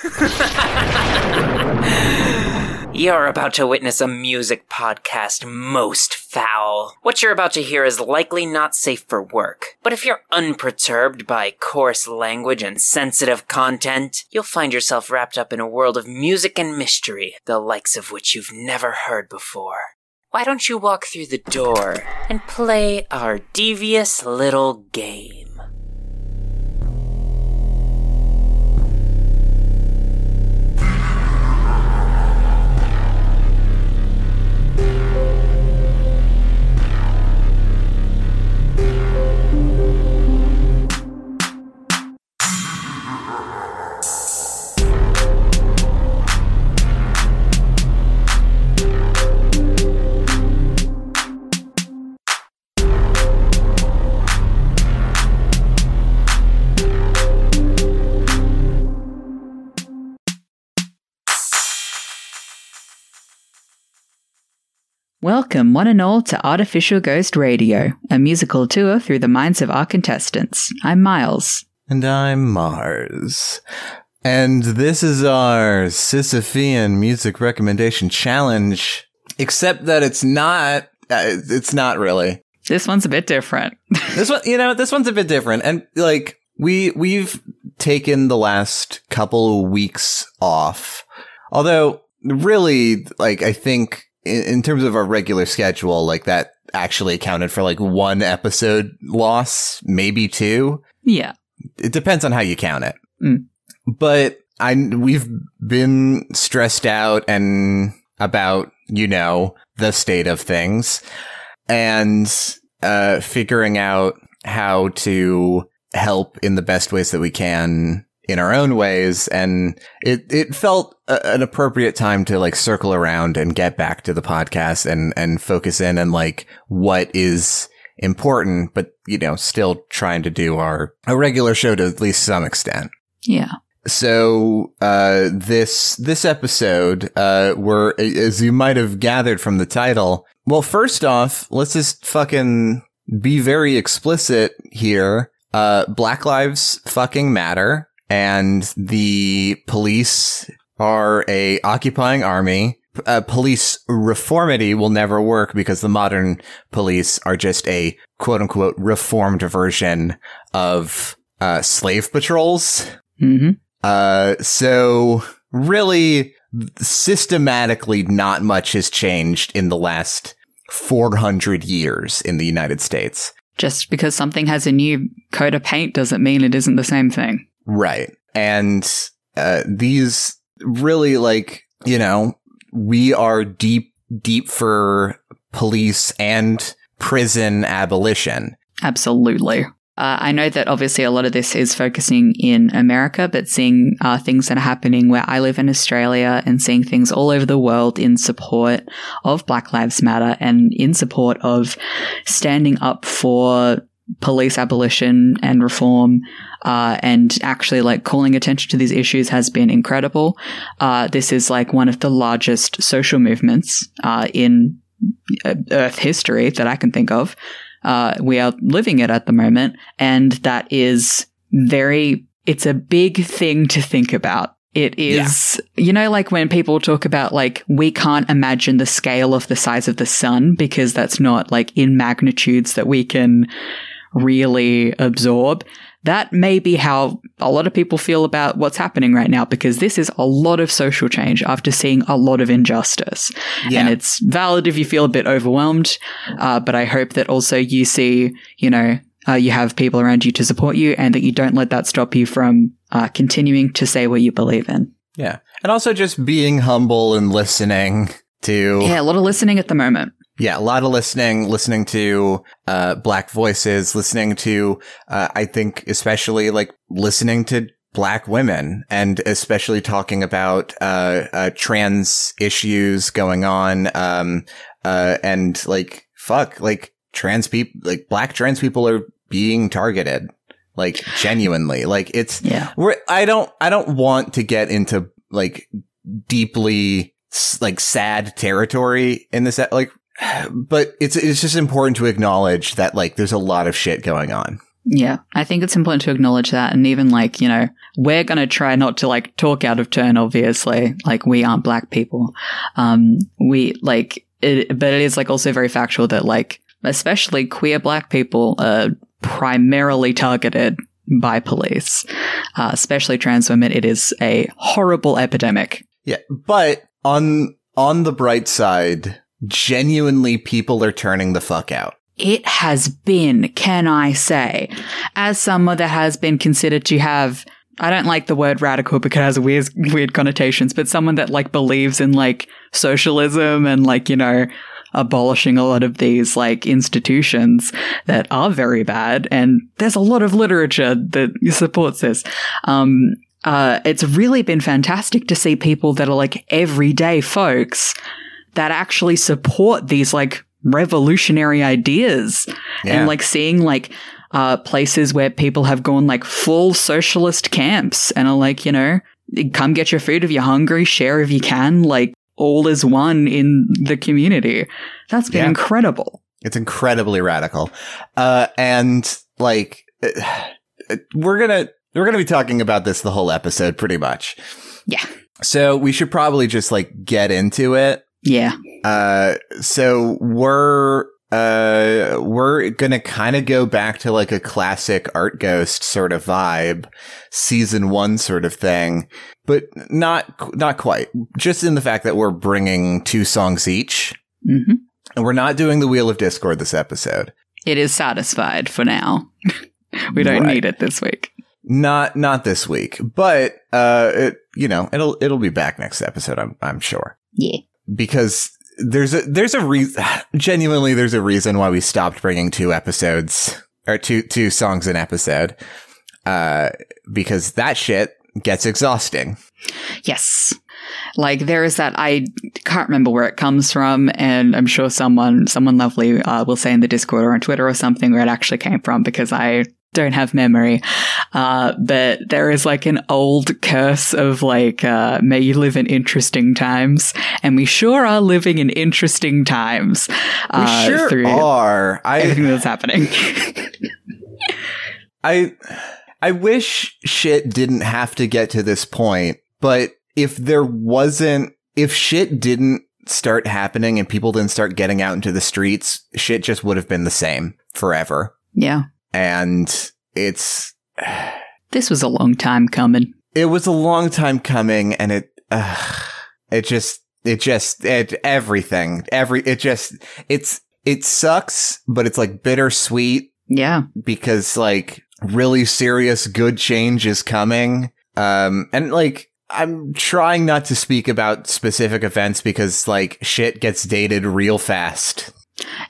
You're about to witness a music podcast most foul. What you're about to hear is likely not safe for work, but if you're unperturbed by coarse language and sensitive content, you'll find yourself wrapped up in a world of music and mystery, the likes of which you've never heard before. Why don't you walk through the door and play our devious little game? Welcome, one and all, to Artificial Ghost Radio, a musical tour through the minds of our contestants. I'm Miles. And I'm Mars. And this is our Sisyphean Music Recommendation Challenge, except that it's not, uh, it's not really. This one's a bit different. this one, you know, this one's a bit different. And like, we, we've taken the last couple of weeks off. Although, really, like, I think in, in terms of our regular schedule, like that actually accounted for like one episode loss, maybe two. Yeah. It depends on how you count it. Mm. But I, we've been stressed out and about, you know, the state of things and, uh, figuring out how to help in the best ways that we can in our own ways. And it, it felt a, an appropriate time to like circle around and get back to the podcast and, and focus in on like what is important, but you know, still trying to do our, a regular show to at least some extent. Yeah. So, uh, this, this episode, uh, we're, as you might have gathered from the title, well, first off, let's just fucking be very explicit here. Uh, Black Lives fucking matter and the police are a occupying army. Uh, police reformity will never work because the modern police are just a quote unquote reformed version of uh, slave patrols. Mm-hmm. Uh, so really, systematically, not much has changed in the last 400 years in the United States. Just because something has a new coat of paint doesn't mean it isn't the same thing. Right. And uh, these really like, you know, we are deep, deep for police and prison abolition. Absolutely. Uh, I know that obviously a lot of this is focusing in America, but seeing uh, things that are happening where I live in Australia and seeing things all over the world in support of Black Lives Matter and in support of standing up for police abolition and reform uh, and actually like calling attention to these issues has been incredible. Uh, this is like one of the largest social movements uh, in uh, Earth history that I can think of. Uh, we are living it at the moment, and that is very. It's a big thing to think about. It is, yeah. you know, like when people talk about like, we can't imagine the scale of the size of the sun because that's not like in magnitudes that we can really absorb. That may be how a lot of people feel about what's happening right now because this is a lot of social change after seeing a lot of injustice. Yeah. And it's valid if you feel a bit overwhelmed, uh, but I hope that also you see, you know, uh, you have people around you to support you and that you don't let that stop you from uh, continuing to say what you believe in. Yeah. And also just being humble and listening to. Yeah, a lot of listening at the moment. Yeah, a lot of listening, listening to uh, black voices, listening to, uh, I think, especially like listening to black women and especially talking about uh, uh trans issues going on um, uh, and like fuck like trans people like black trans people are being targeted like genuinely. Like it's yeah. we're, i don't i don't want to get into like deeply like sad territory in this like but it's it's just important to acknowledge that like there's a lot of shit going on. Yeah, I think it's important to acknowledge that. And even like, you know, we're going to try not to like talk out of turn, obviously. Like, we aren't black people. Um, we like it, but it is like also very factual that like, especially queer black people are primarily targeted by police, uh, especially trans women. It is a horrible epidemic. Yeah, but on on the bright side, genuinely people are turning the fuck out. It has been, can I say, as someone that has been considered to have I don't like the word radical because it has weird weird connotations, but someone that like believes in like socialism and like, you know, abolishing a lot of these like institutions that are very bad. And there's a lot of literature that supports this. Um, uh, it's really been fantastic to see people that are like everyday folks that actually support these like revolutionary ideas Yeah. and like seeing like uh, places where people have gone like full socialist camps and are like, you know, come get your food if you're hungry, share if you can, like all is one in the community. That's been Yeah. incredible. It's incredibly radical. Uh, and like, uh, we're gonna, we're gonna be talking about this the whole episode pretty much. Yeah. So we should probably just like get into it. Yeah. Uh, so we're, uh, we're gonna kind of go back to like a classic art ghost sort of vibe, season one sort of thing, but not, not quite. Just in the fact that we're bringing two songs each. hmm And we're not doing the Wheel of Discord this episode. It is satisfied for now. we don't Right. need it this week. Not not this week, but uh, it, you know, it'll it'll be back next episode. I'm I'm sure Yeah. Because there's a there's a reason. Genuinely, there's a reason why we stopped bringing two episodes or two two songs an episode. Uh, because that shit gets exhausting. Yes. Like there is that I can't remember where it comes from, and I'm sure someone someone lovely uh, will say in the Discord or on Twitter or something where it actually came from because I don't have memory. Uh, but there is like an old curse of like, uh, may you live in interesting times, and we sure are living in interesting times. We uh, sure through are. I think that's happening. I I wish shit didn't have to get to this point, but if there wasn't if shit didn't start happening and people didn't start getting out into the streets, shit just would have been the same forever. yeah, And it's this was a long time coming. it was a long time coming and it uh, it just it just it everything every it just it's it sucks but it's like bittersweet Yeah, because like really serious good change is coming. Um, and like, I'm trying not to speak about specific events because like shit gets dated real fast.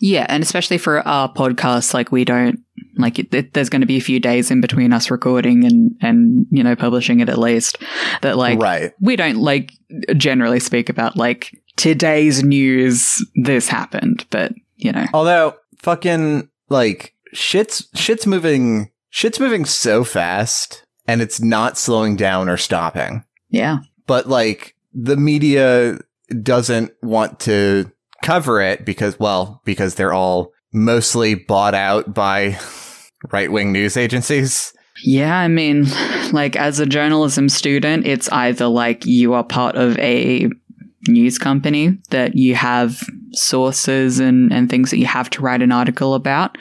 Yeah, and especially for our podcast, like we don't like it, it- there's going to be a few days in between us recording and and you know publishing it at least that like right. we don't like generally speak about like today's news this happened, but you know Although fucking like shit's shit's moving shit's moving so fast and it's not slowing down or stopping. yeah But like the media doesn't want to cover it because well, because they're all mostly bought out by right-wing news agencies. yeah I mean like as a journalism student, it's either like you are part of a news company that you have sources and, and things that you have to write an article about,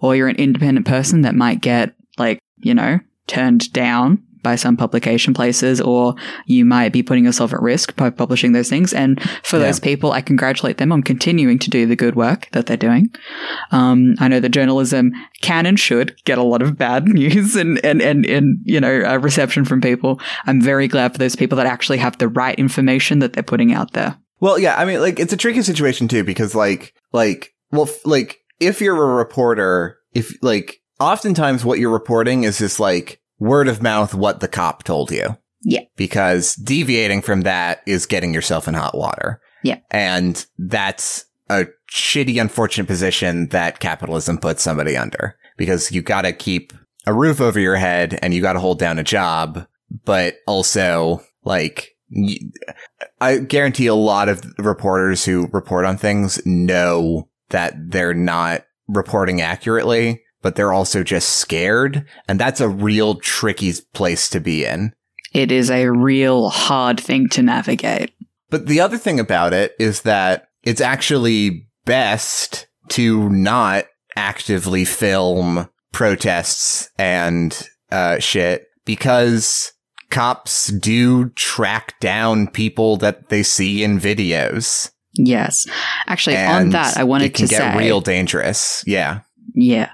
or you're an independent person that might get like, you know, turned down by some publication places, or you might be putting yourself at risk by publishing those things. And for Yeah. those people, I congratulate them on continuing to do the good work that they're doing. Um, I know that journalism can and should get a lot of bad news and, and, and, and you know, uh, reception from people. I'm very glad for those people that actually have the right information that they're putting out there. Well, yeah, I mean, like it's a tricky situation too because, like, like, well, f- like if you're a reporter, if like, oftentimes what you're reporting is just like word of mouth what the cop told you. Yeah. Because deviating from that is getting yourself in hot water. Yeah. And that's a shitty, unfortunate position that capitalism puts somebody under because you got to keep a roof over your head and you got to hold down a job, but also like. I guarantee a lot of reporters who report on things know that they're not reporting accurately, but they're also just scared. And that's a real tricky place to be in. It is a real hard thing to navigate. But the other thing about it is that it's actually best to not actively film protests and uh, shit because cops do track down people that they see in videos. Yes. Actually, on that, I wanted to it can get say. real dangerous. Yeah. Yeah.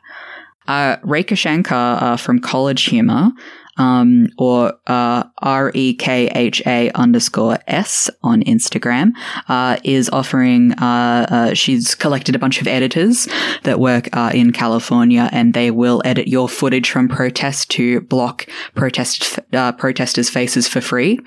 Uh, Rekha Shankar uh, from College Humor, um, or uh, R E K H A underscore S on Instagram, uh, is offering. Uh, uh, she's collected a bunch of editors that work uh, in California, and they will edit your footage from protest to block protest uh, protesters' faces for free,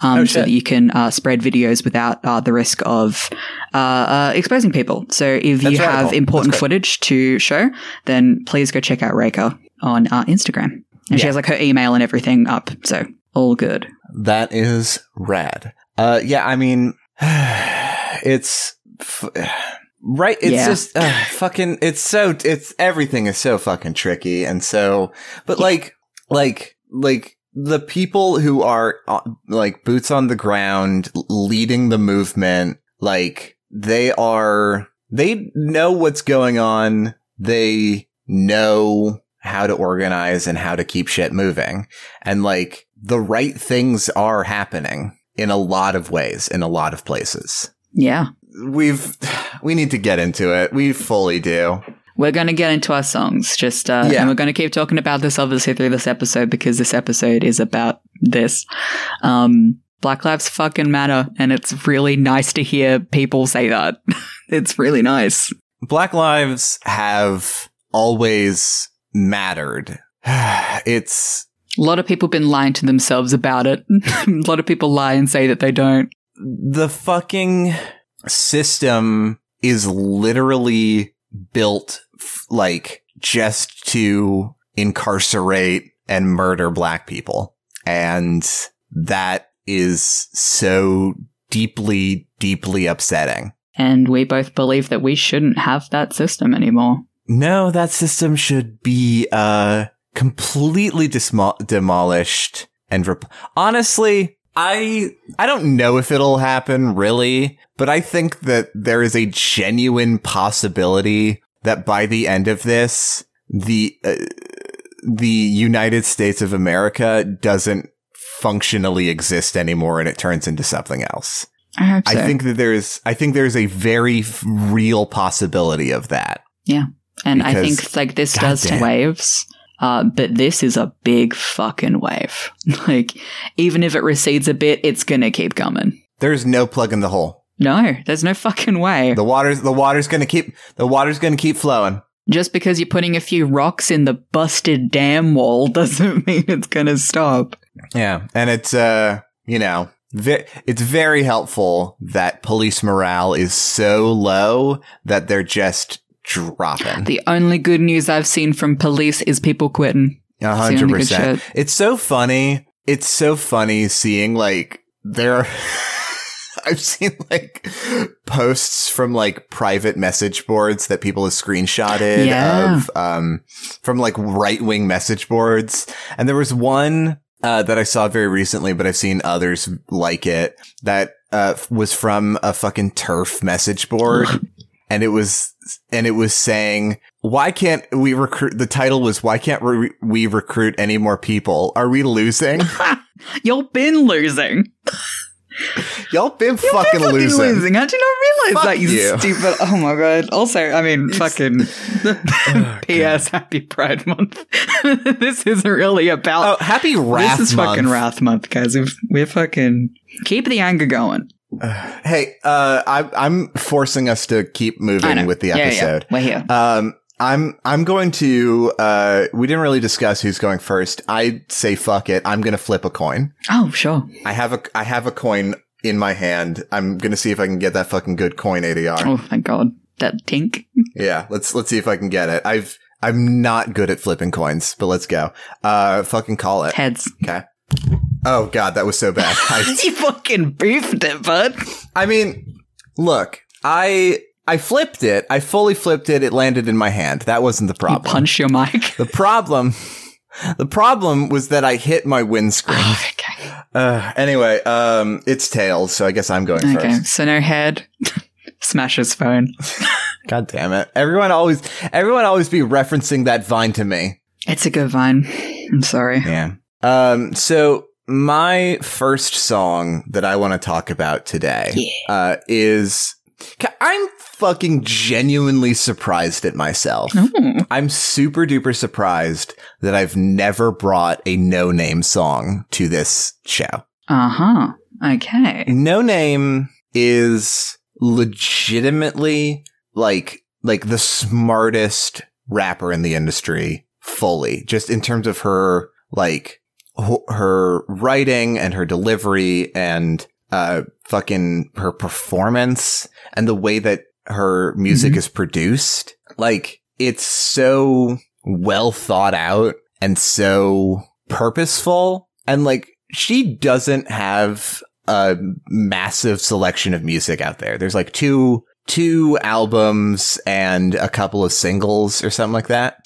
um, Oh, so that you can uh, spread videos without uh, the risk of uh, uh, exposing people. So if That's you have important footage to show, then please go check out Rekha on uh, Instagram. And she has like her email and everything up. So all good. That is rad. Uh, yeah, I mean, it's f- right. It's Yeah. just uh, fucking. It's so. It's everything is so fucking tricky, and so. But like, like, like the people who are uh, like boots on the ground, leading the movement, like they are. They know what's going on. They know how to organize and how to keep shit moving. And like the right things are happening in a lot of ways, in a lot of places. Yeah. We've, we need to get into it. We fully do. We're going to get into our songs, just, uh, Yeah. and we're going to keep talking about this obviously through this episode because this episode is about this. Um, Black Lives fucking matter, and it's really nice to hear people say that. it's really nice. Black lives have always mattered. It's, A lot of people have been lying to themselves about it. a lot of people lie and say that they don't. the fucking system is literally built f- like just to incarcerate and murder black people. And that is so deeply, deeply upsetting. And we both believe that we shouldn't have that system anymore. No, that system should be, uh, completely dismo- demolished and rep- honestly, I, I don't know if it'll happen really, but I think that there is a genuine possibility that by the end of this, the, uh, the United States of America doesn't functionally exist anymore and it turns into something else. I so. I think that there's, I think there's a very real possibility of that. And I think like this does goddamn. waves. Uh, but this is a big fucking wave. like, even if it recedes a bit, it's gonna keep coming. There's no plug in the hole. No, there's no fucking way. The water's the water's gonna keep the water's gonna keep flowing. Just because you're putting a few rocks in the busted dam wall doesn't mean it's gonna stop. Yeah, and it's uh you know ve- it's very helpful that police morale is so low that they're just dropping. The only good news I've seen from police is people quitting. A hundred percent. It's so funny. It's so funny seeing like there. I've seen like posts from like private message boards that people have screenshotted Yeah. of um from like right wing message boards, and there was one uh, that I saw very recently, but I've seen others like it that uh, was from a fucking turf message board, and it was and it was saying why can't we recruit the title was why can't we, we recruit any more people are we losing You've been losing. y'all been You've fucking, been fucking losing. How did you not realize Fuck that, you, you. stupid? Oh my god. Also, I mean, fucking. Oh, P.S. Happy Pride Month. this isn't really about. oh happy wrath this is month. fucking Wrath Month, guys. We've, we're fucking. Keep the anger going. hey uh I, i'm forcing us to keep moving with the Yeah, yeah, episode We're here. um I'm I'm going to uh we didn't really discuss who's going first. I say fuck it. I'm going to flip a coin. Oh, sure. I have a I have a coin in my hand. I'm going to see if I can get that fucking good coin ADR. Oh, thank God. That tink. Yeah, let's let's see if I can get it. I've I'm not good at flipping coins, but let's go. Uh fucking call it. Heads. Okay. Oh god, that was so bad. I, you fucking beefed it, bud. I mean, look, I I flipped it. I fully flipped it. It landed in my hand. That wasn't the You problem. punched your mic. The problem, the problem was that I hit my windscreen. okay. Uh, anyway, um, it's tails, so I guess I'm going Okay. first. So no head. Smash his phone. God damn it! Everyone always, everyone always be referencing that vine to me. It's a good vine. I'm sorry. Yeah. Um. So my first song that I want to talk about today, Yeah. uh, is. I'm fucking genuinely surprised at myself. Ooh. I'm super duper surprised that I've never brought a no name song to this show. Uh huh. Okay. No Name is legitimately like like the smartest rapper in the industry fully just in terms of her like her writing and her delivery and uh fucking her performance and the way that her music Mhm. is produced like it's so well thought out and so purposeful and like she doesn't have a massive selection of music out there. There's like two two albums and a couple of singles or something like that.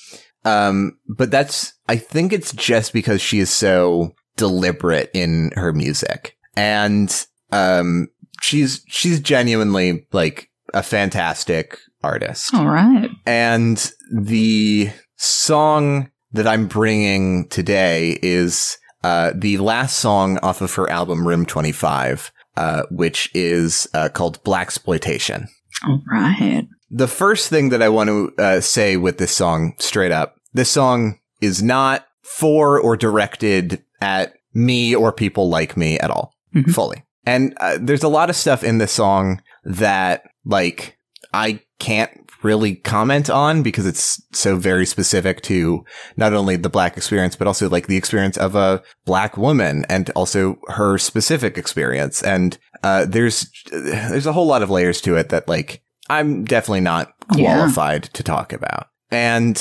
Um, but that's I think it's just because she is so deliberate in her music. And um she's she's genuinely like a fantastic artist. All right. And the song that I'm bringing today is uh, the last song off of her album Room 25, uh, which is uh, called Blaxploitation. All right. The first thing that I want to uh, say with this song, straight up, this song is not for or directed at me or people like me at all, Mhm. fully. And uh, there's a lot of stuff in this song that, like, I can't really comment on because it's so very specific to not only the black experience, but also like the experience of a black woman and also her specific experience. And, uh, there's, there's a whole lot of layers to it that like I'm definitely not Yeah. qualified to talk about. And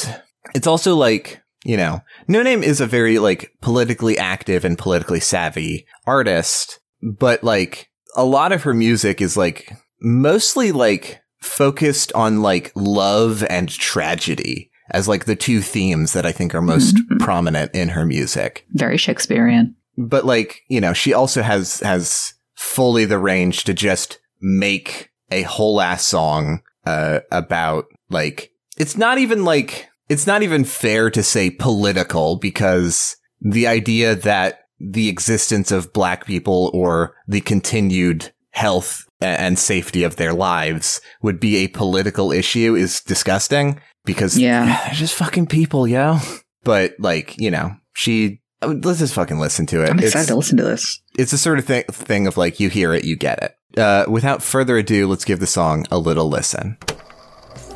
it's also like, you know, No Name is a very like politically active and politically savvy artist, but like a lot of her music is like mostly like focused on like love and tragedy as like the two themes that I think are most Mhm. prominent in her music. Very Shakespearean. But like, you know, she also has has fully the range to just make a whole ass song uh about like it's not even like it's not even fair to say political because the idea that the existence of black people or the continued health and safety of their lives would be a political issue is disgusting because Yeah. they're just fucking people, yo. But like, you know, she let's just fucking listen to it. I'm It's- excited to listen to this. it's the sort of thing, thing of like you hear it, you get it. Uh, without further ado, let's give the song a little listen.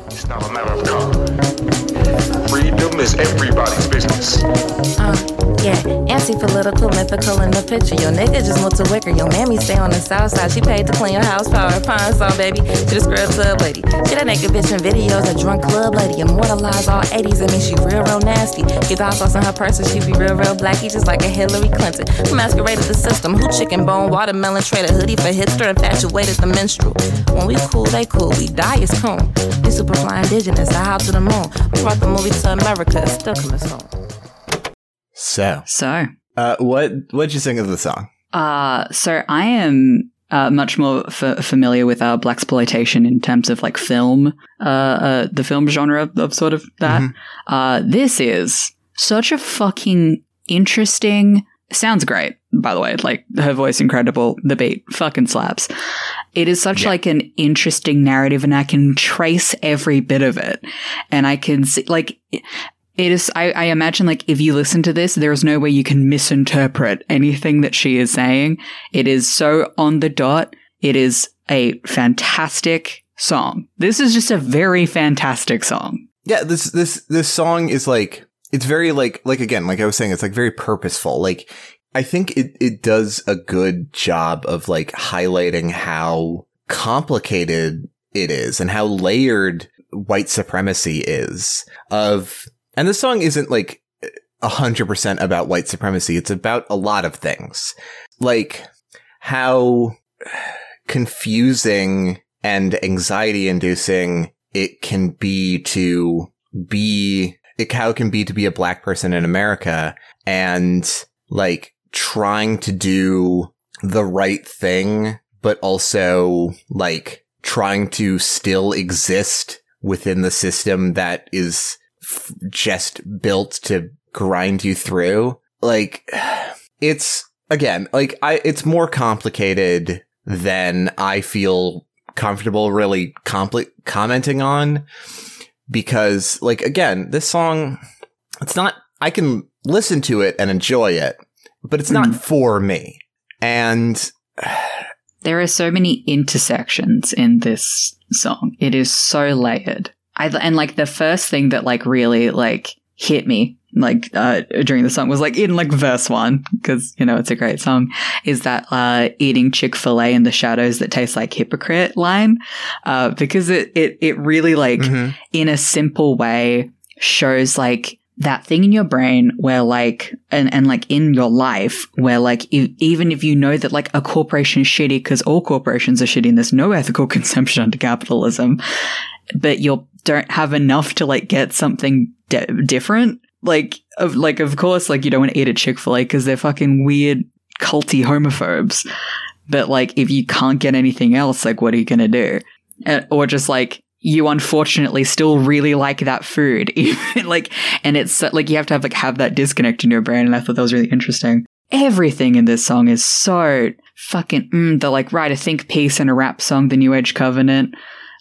It's not America. Thank you. Freedom is everybody's business. Uh, yeah, anti-political, mythical in the picture. Your nigga just moved to Wicker. Your mammy stay on the south side. She paid to clean your house, power, Pine-Sol, baby. She the scrub tub lady. She that naked bitch in videos, a drunk club lady. Immortalize all 80s, I mean she real, real nasty. Keep hot sauce in her purse and she be real, real blacky, just like a Hillary Clinton. Masqueraded the system, who chicken bone, watermelon, traded hoodie for hipster, infatuated the minstrel. When we cool, they cool. We die is cool. We super fly indigenous, I hop to the moon. We brought the movie to America, still coming soon. So, So, uh, what what'd you think of the song? uh, so I am uh, much more f- familiar with uh, blaxploitation in terms of like film, uh, uh, the film genre of, of sort of that. Mhm. Uh, this is such a fucking interesting. Sounds great, by the way. Like her voice, incredible. The beat fucking slaps. It is such Yeah. like an interesting narrative, and I can trace every bit of it, and I can see like. It is, I, I imagine, like, if you listen to this, there is no way you can misinterpret anything that she is saying. It is so on the dot. It is a fantastic song. This is just a very fantastic song. Yeah, this this this song is like it's very like like again, like I was saying, it's like very purposeful. Like I think it it does a good job of like highlighting how complicated it is and how layered white supremacy is of and this song isn't like a hundred percent about white supremacy. It's about a lot of things. Like how confusing and anxiety inducing it can be to be it, how it can be to be a black person in America and like trying to do the right thing, but also like trying to still exist within the system that is f- just built to grind you through. Like it's again, like I, it's more complicated than I feel comfortable really compli- commenting on because like again, this song, it's not, I can listen to it and enjoy it, but it's not Mm. for me. And There are so many intersections in this song. It is so layered. I, and like the first thing that like really like hit me like uh, during the song was like in like verse one because you know it's a great song is that uh, eating chick-fil-a in the shadows that taste like hypocrite line uh, because it, it it really like Mhm. in a simple way shows like that thing in your brain where like and, and like in your life where like e- even if you know that like a corporation is shitty because all corporations are shitty and there's no ethical consumption under capitalism but you don't have enough to like get something di- different like of like of course like you don't want to eat at chick-fil-a because they're fucking weird culty homophobes but like if you can't get anything else like what are you gonna do? Uh, or just like you unfortunately still really like that food. Even like and it's like you have to have like have that disconnect in your brain and i thought that was really interesting. Everything in this song is so fucking mm, the like write a think piece and a rap song the new age covenant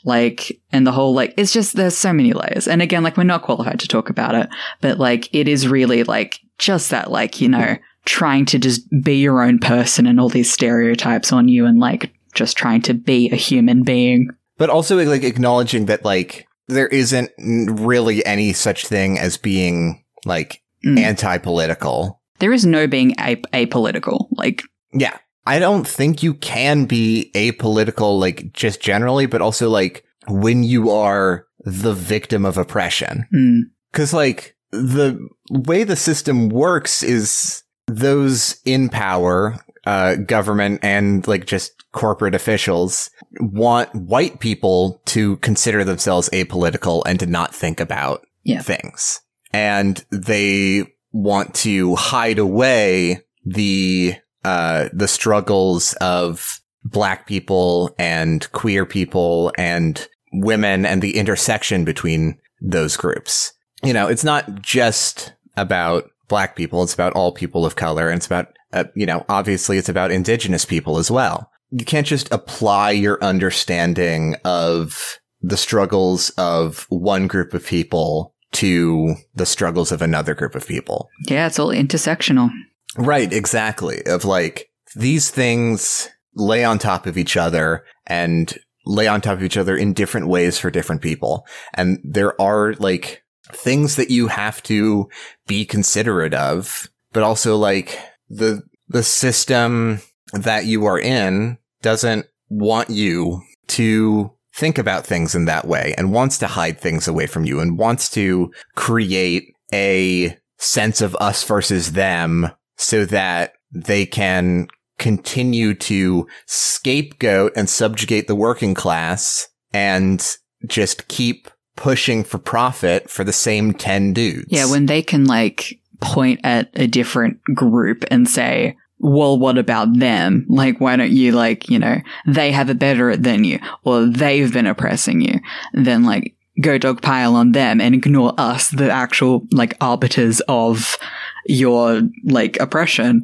like and the whole like it's just there's so many layers. And again like we're not qualified to talk about it but like it is really like just that like you know trying to just be your own person and all these stereotypes on you and like just trying to be a human being but also like acknowledging that like there isn't really any such thing as being like Mm. anti-political. there is no being a- apolitical like Yeah. I don't think you can be apolitical, like just generally, but also like when you are the victim of oppression. mm, Cause like the way the system works is those in power, uh, government and like just corporate officials want white people to consider themselves apolitical and to not think about Yeah. things. And they want to hide away the uh, the struggles of black people and queer people and women and the intersection between those groups. You know, it's not just about black people. It's about all people of color. And it's about, uh, you know, obviously it's about indigenous people as well. You can't just apply your understanding of the struggles of one group of people to the struggles of another group of people. yeah it's all intersectional Right, exactly. Of like these things lay on top of each other and lay on top of each other in different ways for different people. And there are like things that you have to be considerate of, but also like the, the system that you are in doesn't want you to think about things in that way and wants to hide things away from you and wants to create a sense of us versus them so that they can continue to scapegoat and subjugate the working class and just keep pushing for profit for the same 10 dudes. Yeah, when they can like point at a different group and say, well, what about them? Like, why don't you like, you know, they have it better than you or they've been oppressing you. Then like go dogpile on them and ignore us, the actual like arbiters of your like oppression.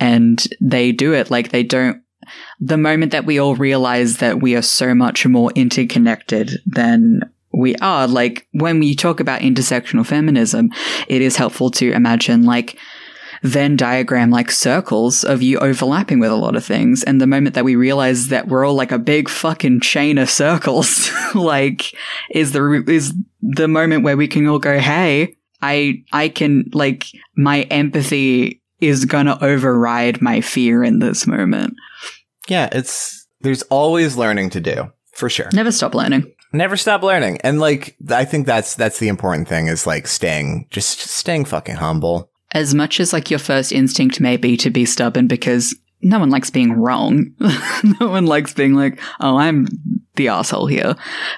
And they do it like they don't the moment that we all realize that we are so much more interconnected than we are, like when we talk about intersectional feminism, it is helpful to imagine like Venn diagram like circles of you overlapping with a lot of things. And the moment that we realize that we're all like a big fucking chain of circles, like is the is the moment where we can all go, hey, I I can like my empathy is gonna override my fear in this moment. yeah, it's, there's always learning to do for sure. Never stop learning. Never stop learning. And like, I think that's, that's the important thing is like staying, just staying fucking humble. As much as like your first instinct may be to be stubborn because no one likes being wrong. no one likes being like, oh, I'm the asshole here.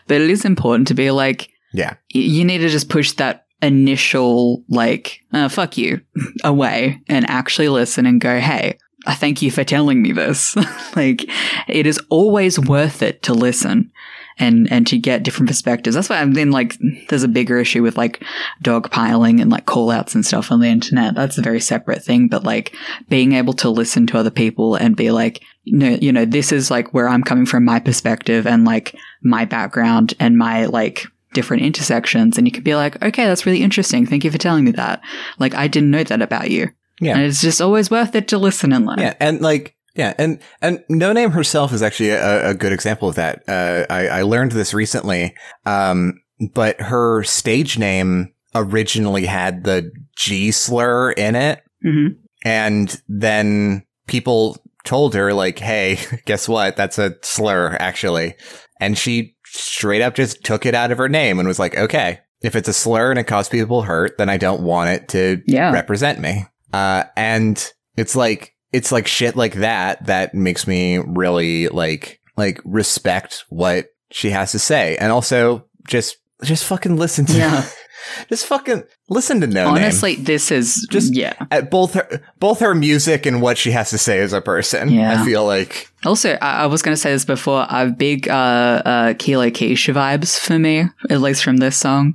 But it is important to be like, Yeah. y- you need to just push that initial, like, uh, fuck you away and actually listen and go, hey, I thank you for telling me this. like, it is always worth it to listen and, and to get different perspectives. That's why I'm then like, there's a bigger issue with like dogpiling and like call outs and stuff on the internet. That's a very separate thing. But like being able to listen to other people and be like, you know, you know, this is like where I'm coming from, my perspective and like my background and my like different intersections. And you can be like, okay, that's really interesting. Thank you for telling me that. Like, I didn't know that about you. Yeah. And it's just always worth it to listen and learn. Yeah, and like yeah, and and No Name herself is actually a, a good example of that. Uh, I I learned this recently, um, but her stage name originally had the G slur in it, hmm and then people told her like, "Hey, guess what? That's a slur, actually," and she straight up just took it out of her name and was like, "Okay." If it's a slur and it caused people hurt, then I don't want it to Yeah. represent me. Uh, and it's like, it's like shit like that that makes me really like, like respect what she has to say. And also just, just fucking listen to, Yeah. just fucking listen to No Name. Honestly, this is Just- yeah. At both her, both her music and what she has to say as a person. Yeah. I feel like, Also, I, I was going to say this before. I have big uh, uh, Kilo Kish vibes for me, at least from this song,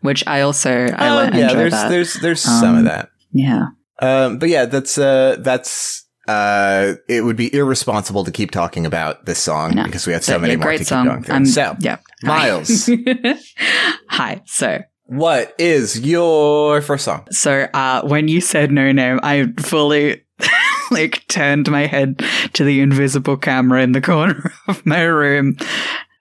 which I also I li- yeah, enjoy there's, that. there's, there's some of Um, that. yeah, Um, but yeah, that's, uh, that's, uh, it would be irresponsible to keep talking about this song because we have so many more great to song. keep going through. Um, so, yeah, Miles. Hi. So, what is your first song? so uh, when you said no name, I fully like turned my head to the invisible camera in the corner of my room.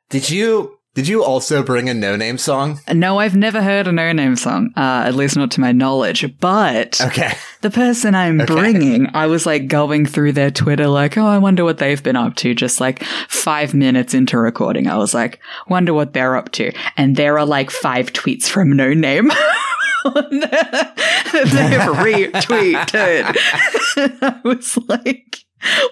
Did you, did you also bring a no name song? No, I've never heard a no name song, uh, at least not to my knowledge. But Okay. the person I'm Okay. bringing, I was like going through their Twitter, like, oh, I wonder what they've been up to. Just like five minutes into recording, I was like, wonder what they're up to. And there are like five tweets from No Name. They've retweeted. I was like,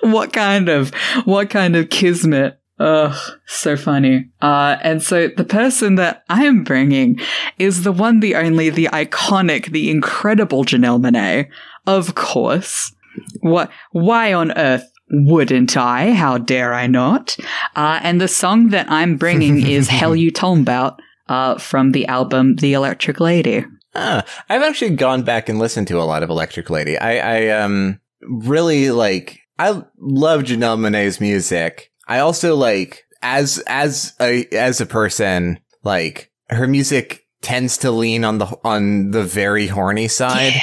what kind of, what kind of kismet? Ugh, so funny. Uh, and so the person that I am bringing is the one, the only, the iconic, the incredible Janelle Monae. Of course. What, why on earth wouldn't I? How dare I not? Uh, and the song that I'm bringing is Hell You Talmbout, uh, from the album The Electric Lady. Ah, I've actually gone back and listened to a lot of Electric Lady. I, I, um, really like, I love Janelle Monae's music. I also like, as, as a, as a person, like, her music tends to lean on the, on the very horny side.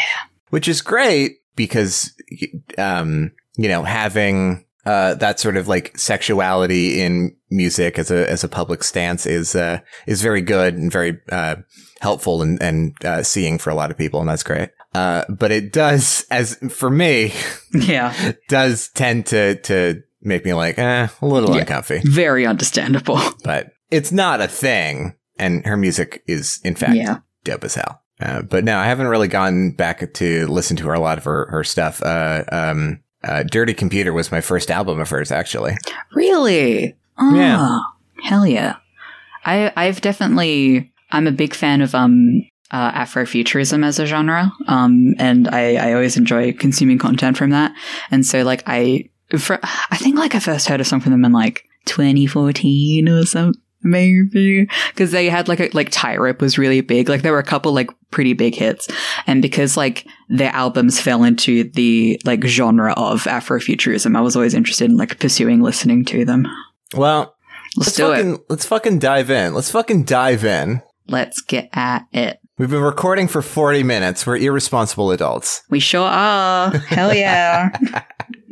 which is great because, um, you know, having, uh, that sort of like sexuality in music as a, as a public stance is, uh, is very good and very, uh, helpful and, and, uh, seeing for a lot of people. And that's great. Uh, but it does, as for me, Yeah. does tend to, to make me like, eh, a little Yeah. uncomfy, Very understandable. but it's not a thing. And her music is, in fact, Yeah. dope as hell. Uh, but no, I haven't really gone back to listen to her a lot of her, her stuff. Uh, um, uh, Dirty Computer was my first album of hers, actually. Really? Oh, Yeah. Hell yeah. I I've definitely I'm a big fan of um uh, Afrofuturism as a genre. Um and I, I always enjoy consuming content from that. And so like I for, I think like I first heard a song from them in like 2014 or something. Maybe because they had like a like Tightrope was really big. Like there were a couple like pretty big hits, and because like their albums fell into the like genre of Afrofuturism, I was always interested in like pursuing listening to them. Well, Let's, let's do fucking, it. let's fucking dive in. Let's fucking dive in. Let's get at it. We've been recording for 40 minutes. We're irresponsible adults. We sure are. Hell yeah.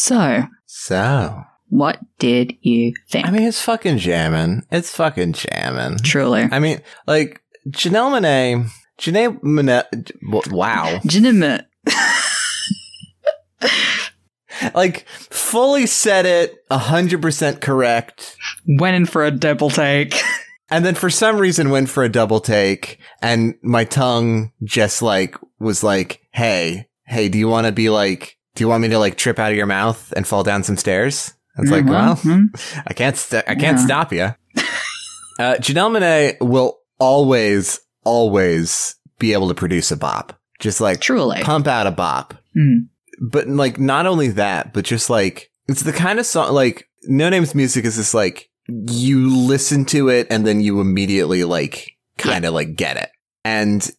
So, So, what did you think? I mean, it's fucking jamming. It's fucking jamming. Truly. I mean, like Janelle Monet, Janelle Monet. Wow, Legitimate. like fully said it, hundred percent correct. Went in for a double take. And then for some reason went for a double take and my tongue just like was like, Hey, hey, do you want to be like, do you want me to like trip out of your mouth and fall down some stairs? I was like, well, hmm. I can't, st- I can't Yeah. stop you. uh, Janelle Monae will always, always be able to produce a bop. Just like truly. pump out a bop. Mm. But like, not only that, but just like, it's the kind of song, like, Noname's music is just like, you listen to it and then you immediately like, kind of like get it. And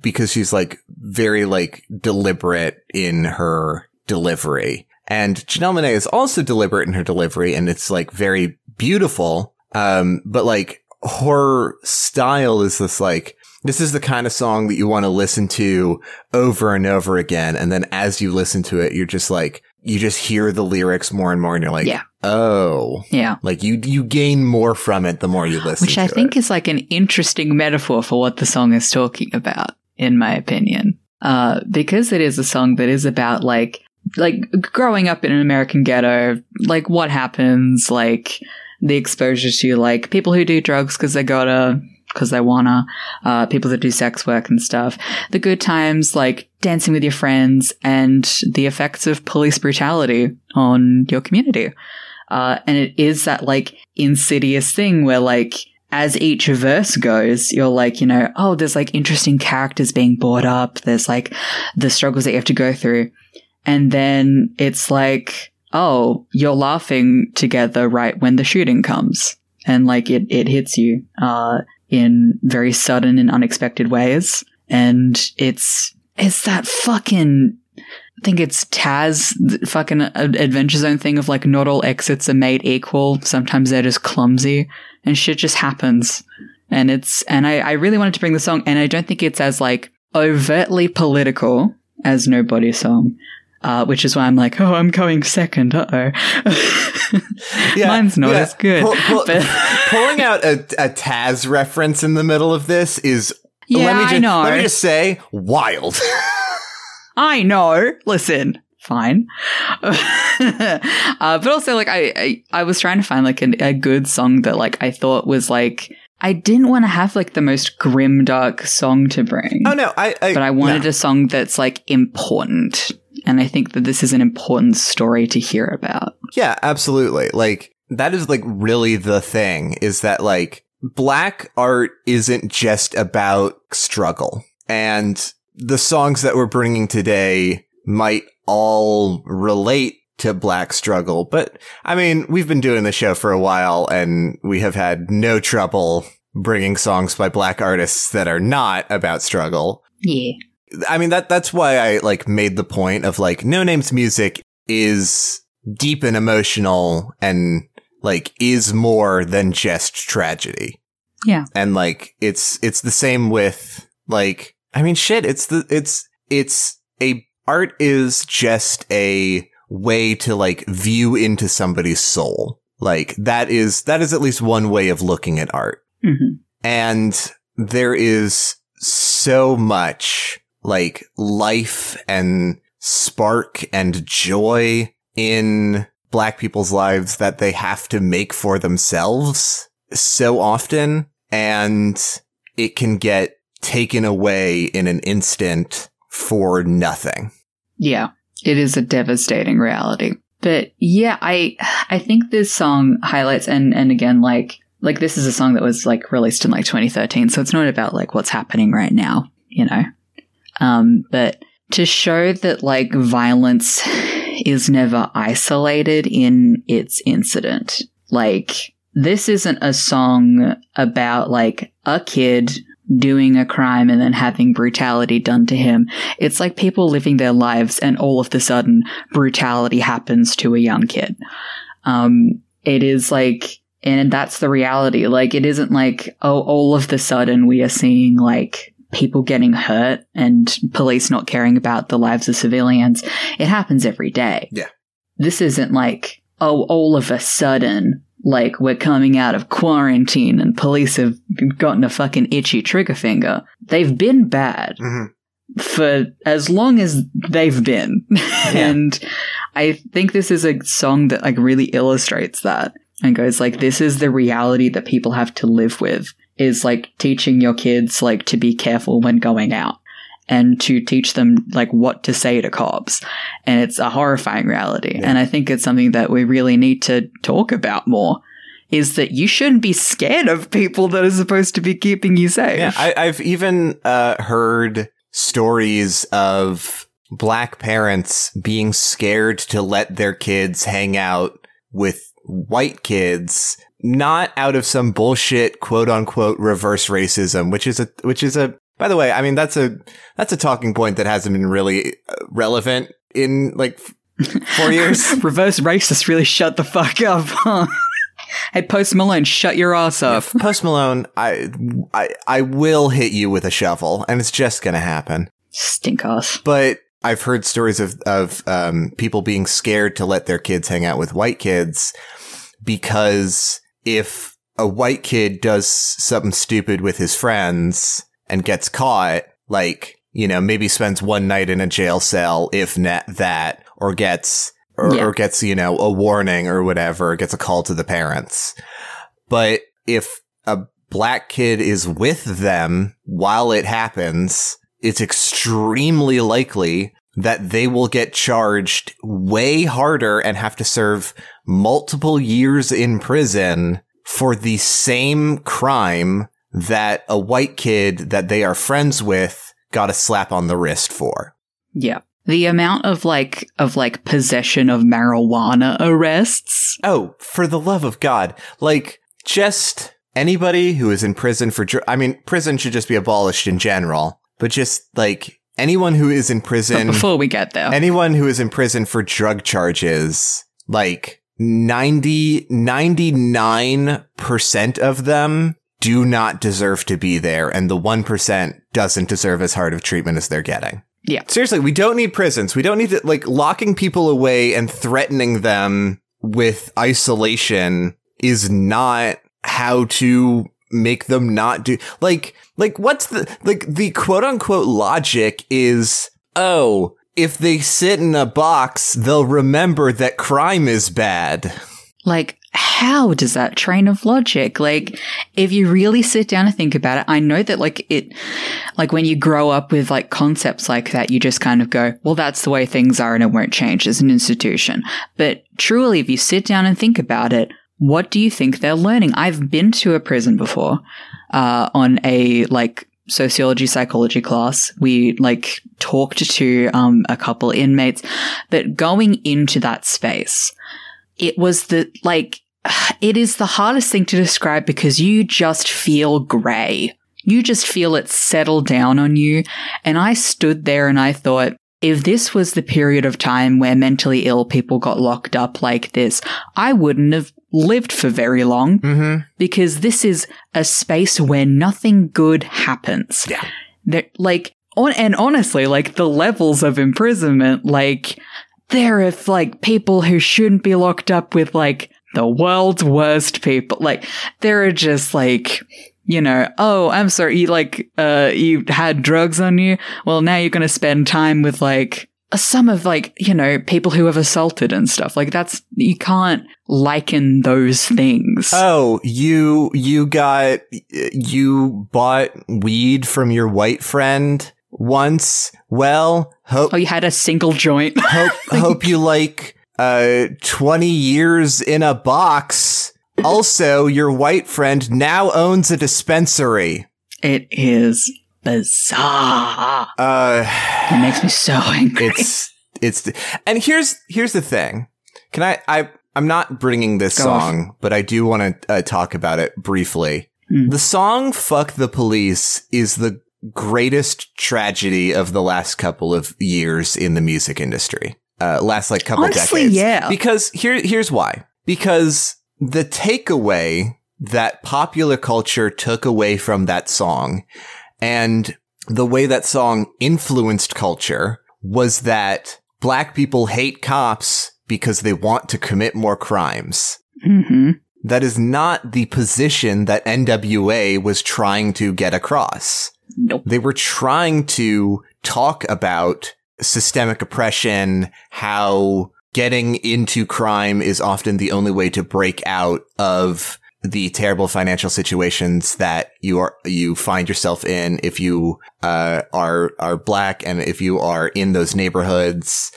because she's like very like deliberate in her delivery. And Janelle Monae is also deliberate in her delivery and it's like very beautiful. Um, but like her style is this like, this is the kind of song that you want to listen to over and over again. And then as you listen to it, you're just like, you just hear the lyrics more and more and you're like, Yeah. oh, Yeah. like you, you gain more from it the more you listen Which I think is like an interesting metaphor for what the song is talking about, in my opinion. Uh, because it is a song that is about like, like growing up in an American ghetto, like what happens, like the exposure to like people who do drugs because they gotta, because they wanna, uh, people that do sex work and stuff, the good times, like dancing with your friends and the effects of police brutality on your community. Uh, and it is that like insidious thing where like as each verse goes, you're like, you know, oh, there's like interesting characters being brought up. There's like the struggles that you have to go through. And then it's like, oh, you're laughing together right when the shooting comes. And like it, it hits you, uh, in very sudden and unexpected ways. And it's, it's that fucking I think it's Taz fucking uh, Adventure Zone thing of like not all exits are made equal. Sometimes they're just clumsy and shit just happens. And it's, and I, I really wanted to bring the song and I don't think it's as like overtly political as Nobody's song. Uh, which is why I'm like, oh, I'm going second. Uh oh. Mine's not as good. Pull- pull- but- pulling out a, a Taz reference in the middle of this is Yeah, let me I just, know. Let me just say, wild. I know. Listen, fine. uh, but also, like, I, I, I was trying to find like an, a good song that like I thought was like I didn't want to have like the most grim dark song to bring, oh no, I, I but I wanted no. a song that's like important, and I think that this is an important story to hear about. Yeah, absolutely. Like that is like really the thing is that like black art isn't just about struggle. And the songs that we're bringing today might all relate to black struggle, but I mean, we've been doing the show for a while and we have had no trouble bringing songs by black artists that are not about struggle. Yeah, I mean that that's why I like made the point of like Noname's music is deep and emotional and like is more than just tragedy. Yeah. And like it's it's the same with like I mean shit, it's the it's it's a art is just a way to like view into somebody's soul. Like that is that is at least one way of looking at art. hmm And there is so much like life and spark and joy in black people's lives that they have to make for themselves so often. And it can get taken away in an instant for nothing. Yeah, it is a devastating reality. But yeah, I I think this song highlights and and again like like this is a song that was like released in like 2013, so it's not about like what's happening right now, you know. Um but to show that like violence is never isolated in its incident. Like this isn't a song about like a kid doing a crime and then having brutality done to him. It's like people living their lives and all of the sudden brutality happens to a young kid. Um, it is like, and that's the reality. Like, it isn't like, oh, all of the sudden we are seeing like people getting hurt and police not caring about the lives of civilians. It happens every day. Yeah. this isn't like, oh, all of a sudden, like we're coming out of quarantine and police have gotten a fucking itchy trigger finger. They've been bad Mhm. for as long as they've been. and I think this is a song that like really illustrates that and goes like this is the reality that people have to live with is like teaching your kids like to be careful when going out and to teach them like what to say to cops. And it's a horrifying reality. And i think it's something that we really need to talk about more is that you shouldn't be scared of people that are supposed to be keeping you safe. Yeah, I, I've even uh, heard stories of black parents being scared to let their kids hang out with white kids, not out of some bullshit quote unquote reverse racism, which is a which is a by the way, I mean that's a that's a talking point that hasn't been really uh, relevant in like four years. reverse racist really shut the fuck up huh? hey post malone shut your ass up Post Malone, I, I I will hit you with a shovel, and it's just gonna happen. stink ass But I've heard stories of of um, people being scared to let their kids hang out with white kids because if a white kid does something stupid with his friends and gets caught, like you know, maybe spends one night in a jail cell, if not that, or gets or, Yeah. or gets you know a warning or whatever, gets a call to the parents. But if a black kid is with them while it happens, it's extremely likely that they will get charged way harder and have to serve multiple years in prison for the same crime that a white kid that they are friends with got a slap on the wrist for. Yeah. The amount of like of like possession of marijuana arrests. Oh, for the love of God. Like, just anybody who is in prison for, dr- I mean, prison should just be abolished in general, but just like anyone who is in But prison, before we get there, anyone who is in prison for drug charges, like 90, 99% of them do not deserve to be there. And the 1% doesn't deserve as hard of treatment as they're getting. Yeah. Seriously, we don't need prisons. We don't need to, like, locking people away and threatening them with isolation is not how to make them not do, like, like, what's the, like, the quote unquote logic is, oh, if they sit in a box, they'll remember that crime is bad. like how does that train of logic like if you really sit down and think about it i know that like it like when you grow up with like concepts like that you just kind of go well that's the way things are and it won't change as an institution but truly if you sit down and think about it what do you think they're learning i've been to a prison before uh, on a like sociology psychology class we like talked to um, a couple inmates but going into that space it was the like it is the hardest thing to describe because you just feel grey. You just feel it settle down on you. And I stood there and I thought, if this was the period of time where mentally ill people got locked up like this, I wouldn't have lived for very long Mm-hmm. because this is a space where nothing good happens. Yeah. Like, on, and honestly, like the levels of imprisonment, like, there are like people who shouldn't be locked up with like the world's worst people. Like, there are just like, you know, oh, I'm sorry, you like, uh, you had drugs on you. Well, now you're going to spend time with like, some of like, you know, people who have assaulted and stuff. Like, that's, you can't liken those things. Oh, you you got you bought weed from your white friend once. Well, hope Oh, you had a single joint. hope hope you like uh 20 years in a box. Also, your white friend now owns a dispensary. it is bizarre. Uh It makes me so angry. it's it's and here's here's the thing. Can I I I'm not bringing this Go song, but I do want to uh, talk about it briefly. Hmm. The song "Fuck the Police" is the greatest tragedy of the last couple of years in the music industry. Uh, last like couple Honestly, decades. yeah. Because here here's why. Because the takeaway that popular culture took away from that song and the way that song influenced culture was that black people hate cops because they want to commit more crimes. hmm That is not the position that NWA was trying to get across. Nope. They were trying to talk about systemic oppression, how getting into crime is often the only way to break out of the terrible financial situations that you are you find yourself in if you uh, are are black and if you are in those neighborhoods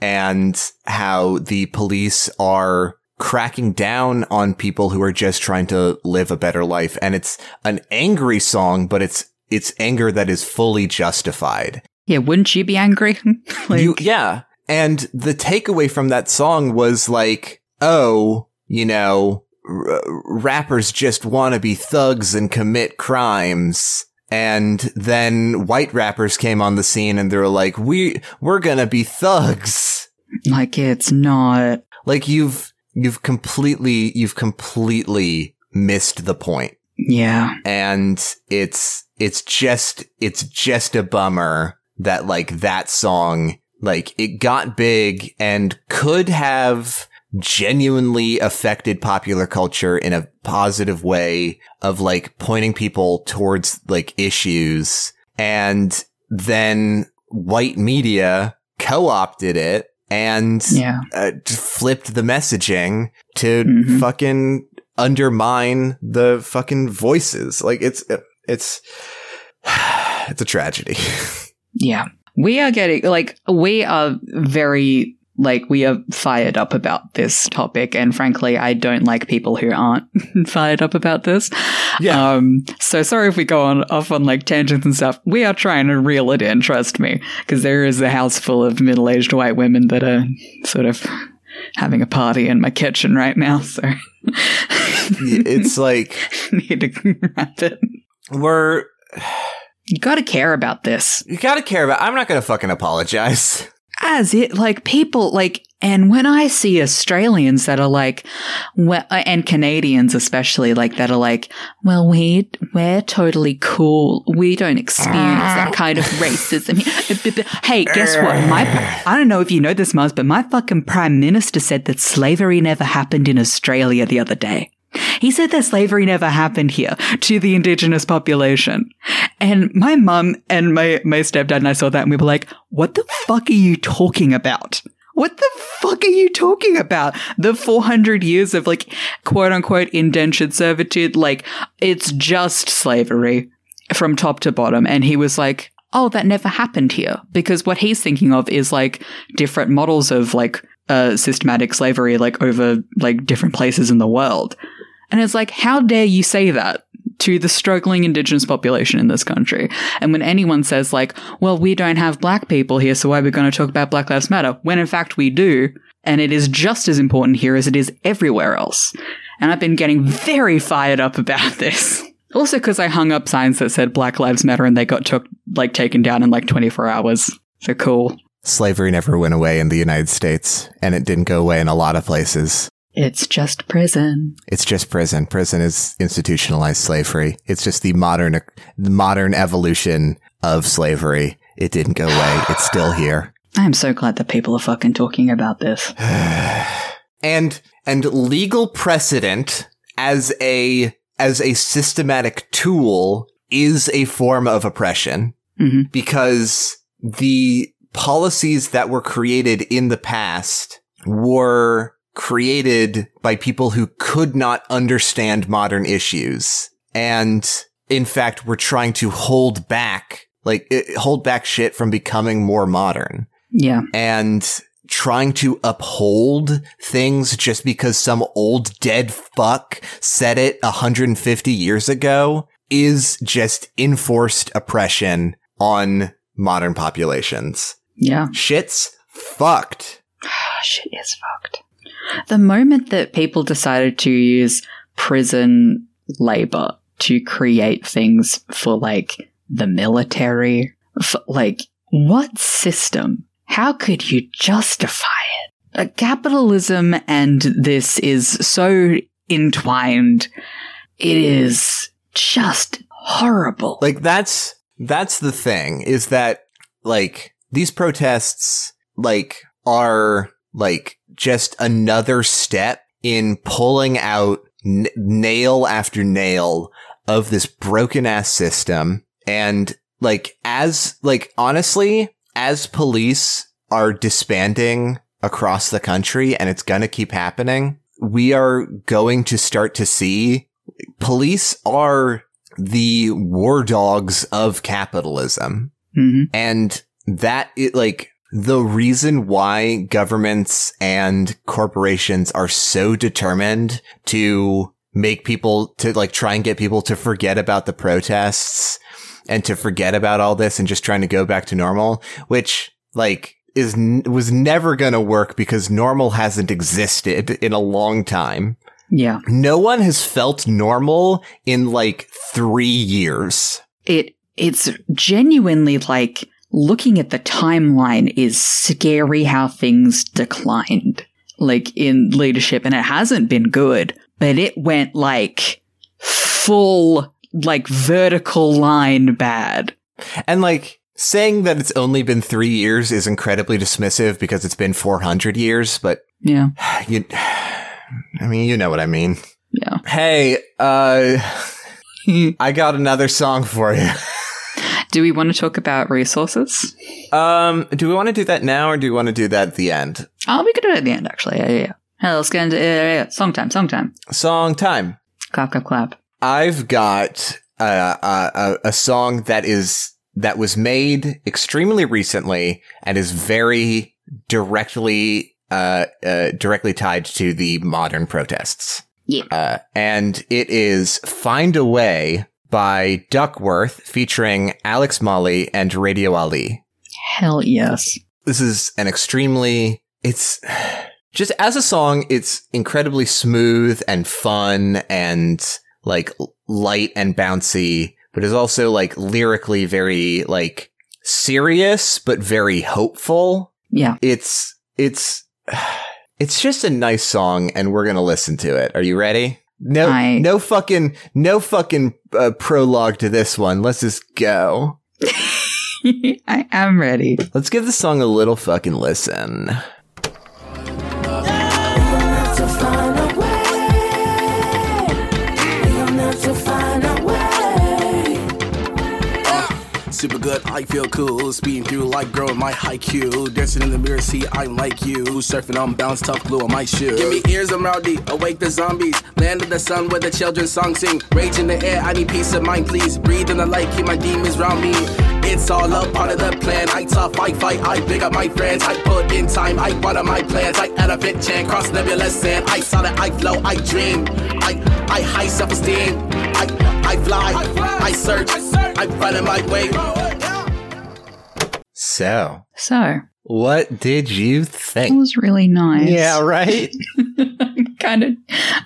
and how the police are cracking down on people who are just trying to live a better life and it's an angry song but it's it's anger that is fully justified Yeah, wouldn't you be angry? like, you, yeah. And the takeaway from that song was like, oh, you know, r- rappers just want to be thugs and commit crimes. And then white rappers came on the scene and they were like, we, we're gonna be thugs. like it's not. Like you've, you've completely, you've completely missed the point. Yeah. and it's it's just it's just a bummer that like that song like it got big and could have genuinely affected popular culture in a positive way of like pointing people towards like issues and then white media co-opted it and Yeah. uh, flipped the messaging to Mhm. fucking undermine the fucking voices. Like it's it's it's a tragedy. Yeah. We are getting, like, we are very, like, we are fired up about this topic. And frankly, I don't like people who aren't fired up about this. Yeah. Um, so sorry if we go on off on like tangents and stuff. We are trying to reel it in, trust me. Because there is a house full of middle aged white women that are sort of having a party in my kitchen right now. So it's like need to wrap it. we're You gotta care about this. you gotta care about. I'm not gonna fucking apologize. As it like people like and when i see australians that are like well, uh, and canadians especially like that are like well we we're totally cool. We don't experience that kind of racism. Hey guess what? My i don't know if you know this mars but my fucking prime minister said that slavery never happened in australia the other day he said that slavery never happened here to the indigenous population. And my mum and my, my stepdad and I saw that and we were like, what the fuck are you talking about? What the fuck are you talking about? The 400 years of like quote unquote indentured servitude, like it's just slavery from top to bottom. And he was like, oh, that never happened here. Because what he's thinking of is like different models of like uh, systematic slavery, like over like different places in the world. And it's like, how dare you say that to the struggling indigenous population in this country? And when anyone says, like, well, we don't have black people here, so why are we going to talk about Black Lives Matter? When in fact we do. And it is just as important here as it is everywhere else. And I've been getting very fired up about this. Also, because I hung up signs that said Black Lives Matter and they got took, like, taken down in like 24 hours. So cool. Slavery never went away in the United States, and it didn't go away in a lot of places. It's just prison. It's just prison. Prison is institutionalized slavery. It's just the modern, the modern evolution of slavery. It didn't go away. It's still here. I am so glad that people are fucking talking about this. and and legal precedent as a as a systematic tool is a form of oppression Mhm. because the policies that were created in the past were created by people who could not understand modern issues and in fact were trying to hold back like it, hold back shit from becoming more modern Yeah. and trying to uphold things just because some old dead fuck said it 150 years ago is just enforced oppression on modern populations. Yeah. Shit's fucked. Shit is fucked. The moment that people decided to use prison labor to create things for like the military, for, like what system? How could you justify it? Uh, capitalism and this is so entwined. It is just horrible. Like that's that's the thing is that like these protests like are like just another step in pulling out n- nail after nail of this broken ass system. And like, as, like, honestly, as police are disbanding across the country and it's going to keep happening, we are going to start to see police are the war dogs of capitalism. hmm And that it like the reason why governments and corporations are so determined to make people to like try and get people to forget about the protests and to forget about all this and just trying to go back to normal, which like is n- was never going to work because normal hasn't existed in a long time. Yeah. No one has felt normal in like 3 years. It it's genuinely like looking at the timeline is scary how things declined. Like in leadership, and it hasn't been good, but it went like full like vertical line bad. And like saying that it's only been three years is incredibly dismissive because it's been 400 years, but Yeah. you, I mean, you know what I mean. Yeah. Hey, uh, I got another song for you. Do we want to talk about resources? Um, do we want to do that now or do we want to do that at the end? Oh, we could do it at the end, actually. Yeah, yeah, yeah. Hey, let's get into yeah, yeah, yeah. song time, song time. Song time. Clap, clap, clap. I've got uh, a, a, a song that is that was made extremely recently and is very directly uh, uh, directly tied to the modern protests. Yeah. Uh, and it is "Find a Way" by Duckwrth, featuring Alex Mali and Radio Ali. Hell yes. This is an extremely it's just as a song, it's incredibly smooth and fun and like light and bouncy, but is also like lyrically very like serious but very hopeful. Yeah. It's it's it's just a nice song and we're going to listen to it. Are you ready? No I- no fucking no fucking uh, prologue to this one. Let's just go. I am ready. Let's give the song a little fucking listen. Super good, I feel cool. Speeding through like growing my high Q. Dancing in the mirror, see, I'm like you. Surfing on bounce, tough glue on my shoe. Give me ears, I'm rowdy. Awake the zombies. Land of the sun where the children song sing. Rage in the air, I need peace of mind, please. Breathe in the light, keep my demons round me. It's all a part of the plan. I tough, I fight, I big up my friends. I put in time, I water my plans. I elevate chant, cross nebulous sand. I solid, I flow, I dream. I, I high self esteem. I, I fly, I search, I find my way. So, So, what did you think? it was really nice. Yeah, right. I'm kind of,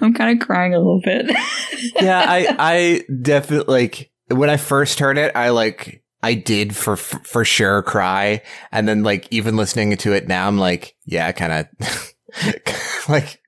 I'm kind of crying a little bit. yeah, I I definitely like when I first heard it, I like I did for for sure cry, and then like even listening to it now, I'm like, yeah, kind of like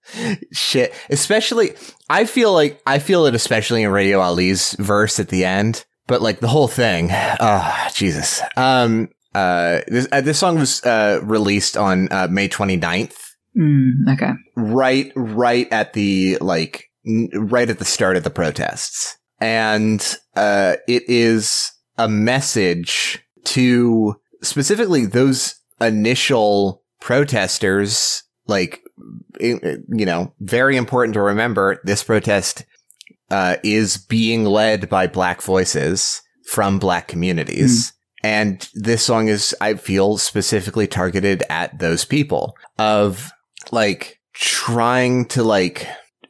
shit. Especially, I feel like I feel it especially in Radio Ali's verse at the end, but like the whole thing. Oh, Jesus. Um. Uh. This uh, this song was uh released on uh, May 29th mm, okay. right right at the like n- right at the start of the protests and uh it is a message to specifically those initial protesters like you know very important to remember this protest uh is being led by black voices from black communities. And this song is i feel specifically targeted at those people of like trying to like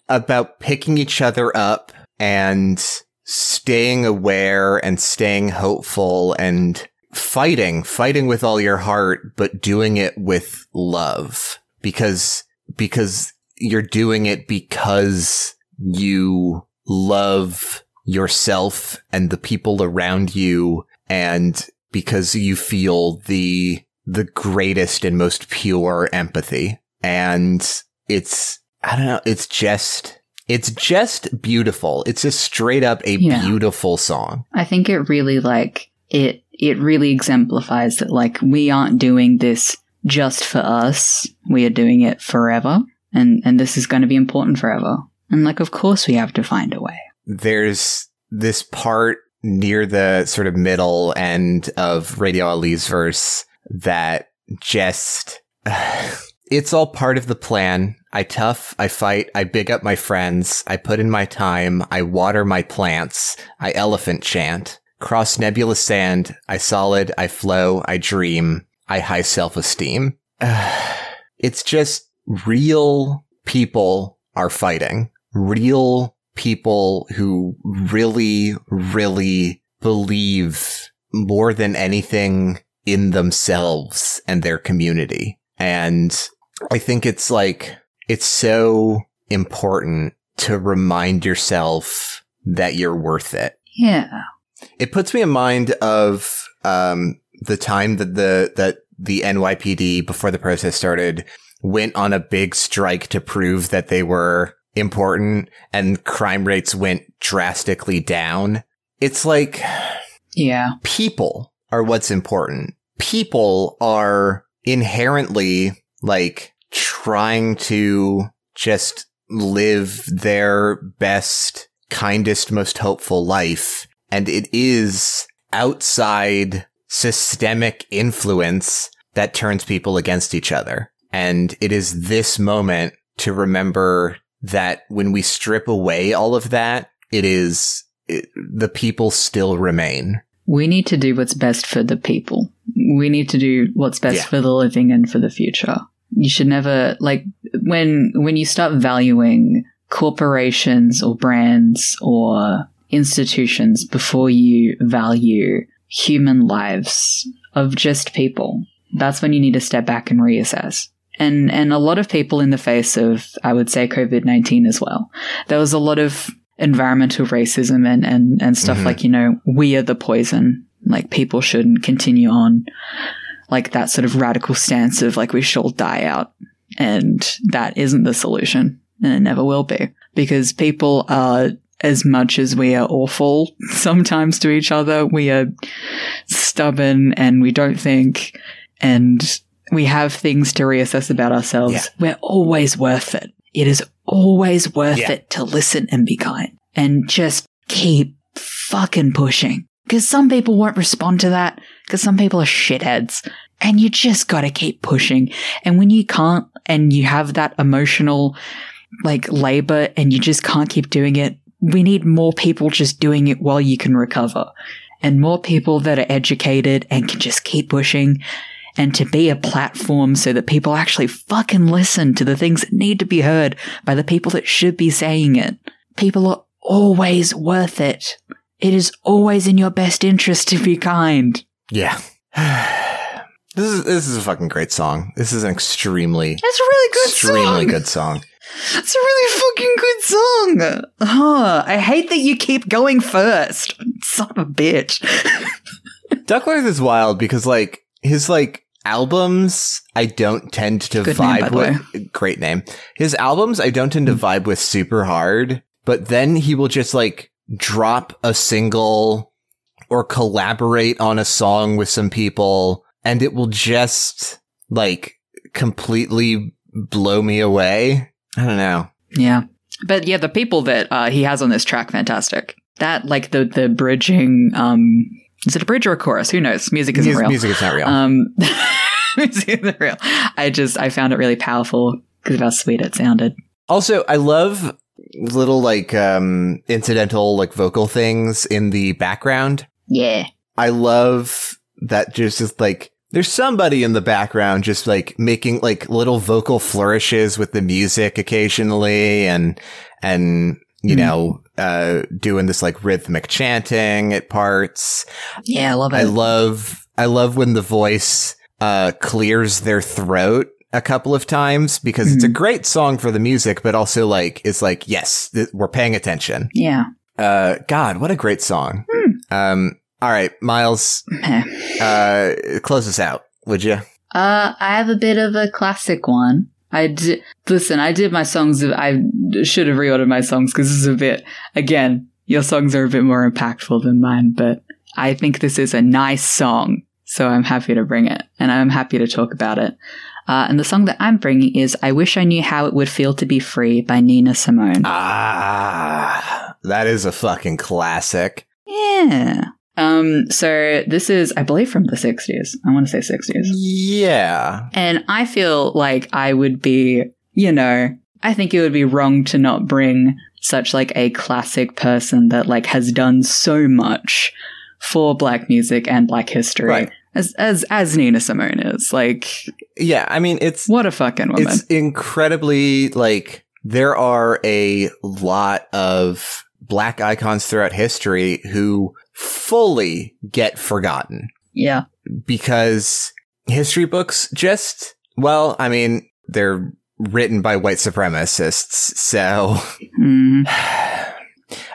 about picking each other up and staying aware and staying hopeful and fighting, fighting with all your heart, but doing it with love. Because, because you're doing it because you love yourself and the people around you and because you feel the, the greatest and most pure empathy and it's I don't know, it's just it's just beautiful. It's just straight up a Yeah. beautiful song. I think it really like it. It really exemplifies that like we aren't doing this just for us. We are doing it forever, and and this is going to be important forever. And like, of course, we have to find a way. there's this part near the sort of middle end of Radio Ali's verse that just it's all part of the plan. I tough, I fight, I big up my friends, I put in my time, I water my plants, I elephant chant. Cross nebulous sand, I solid, I flow, I dream, I high self-esteem. it's just real people are fighting. Real people who really, really believe more than anything in themselves and their community. And I think it's like, it's so important to remind yourself that you're worth it. Yeah. It puts me in mind of um, the time that the that the NYPD before the protest started went on a big strike to prove that they were important and crime rates went drastically down. It's like Yeah. people are what's important. People are inherently like trying to just live their best, kindest, most hopeful life. And it is outside systemic influence that turns people against each other. And it is this moment to remember that when we strip away all of that, it is it, the people still remain. We need to do what's best for the people. We need to do what's best Yeah. for the living and for the future. You should never like when when you start valuing corporations or brands or institutions before you value human lives of just people. That's when you need to step back and reassess. And and a lot of people in the face of I would say COVID-19 as well. There was a lot of environmental racism and and and stuff Mhm. like, you know, we are the poison. Like people shouldn't continue on like that sort of radical stance of like we should all die out. And that isn't the solution. And it never will be. Because people are as much as we are awful sometimes to each other, we are stubborn and we don't think and we have things to reassess about ourselves. Yeah. We're always worth it. It is always worth Yeah. it to listen and be kind and just keep fucking pushing. Because some people won't respond to that because some people are shitheads and you just gotta keep pushing. And when you can't and you have that emotional like labor and you just can't keep doing it, we need more people just doing it while you can recover and more people that are educated and can just keep pushing and to be a platform so that people actually fucking listen to the things that need to be heard by the people that should be saying it. People are always worth it. It is always in your best interest to be kind. Yeah. this is this is a fucking great song. This is an extremely That's a really good extremely song. good song. That's a really fucking good song. Huh. I hate that you keep going first. Son of a bitch. Duckwrth is wild because like his like albums I don't tend to Good name, vibe the with great name. His albums I don't tend to vibe with super hard, but then he will just like drop a single or collaborate on a song with some people and it will just like completely blow me away. I don't know. Yeah. But yeah, the people that uh, he has on this track, fantastic. That, like the the bridging, um, is it a bridge or a chorus? Who knows? Music isn't Mus- real. Music is not real. Um, music isn't real. I just, I found it really powerful because of how sweet it sounded. Also, I love little like um incidental like vocal things in the background. Yeah. I love that just is like there's somebody in the background just like making like little vocal flourishes with the music occasionally and and you Mhm. know uh doing this like rhythmic chanting at parts. Yeah, I love it. I love I love when the voice uh clears their throat a couple of times because it's a great song for the music but also like it's like yes th- we're paying attention. yeah. Uh god, what a great song. Um all right, Miles, uh close us out, would you? Uh, I have a bit of a classic one. I did, listen, I did my songs, I should have reordered my songs because this is a bit, again, your songs are a bit more impactful than mine, but I think this is a nice song. so I'm happy to bring it and I'm happy to talk about it. Uh, and the song that I'm bringing is I Wish I Knew How It Would Feel to Be Free by Nina Simone. Ah, that is a fucking classic. Yeah. Um, so this is, I believe, from the 60s. I want to say 60s. Yeah. And I feel like I would be, you know, I think it would be wrong to not bring such like a classic person that like has done so much for black music and black history Right. as as as Nina Simone is. Like Yeah, I mean it's what a fucking woman. it's incredibly like there are a lot of black icons throughout history who fully get forgotten yeah. because history books just well, I mean, they're written by white supremacists, so Mm.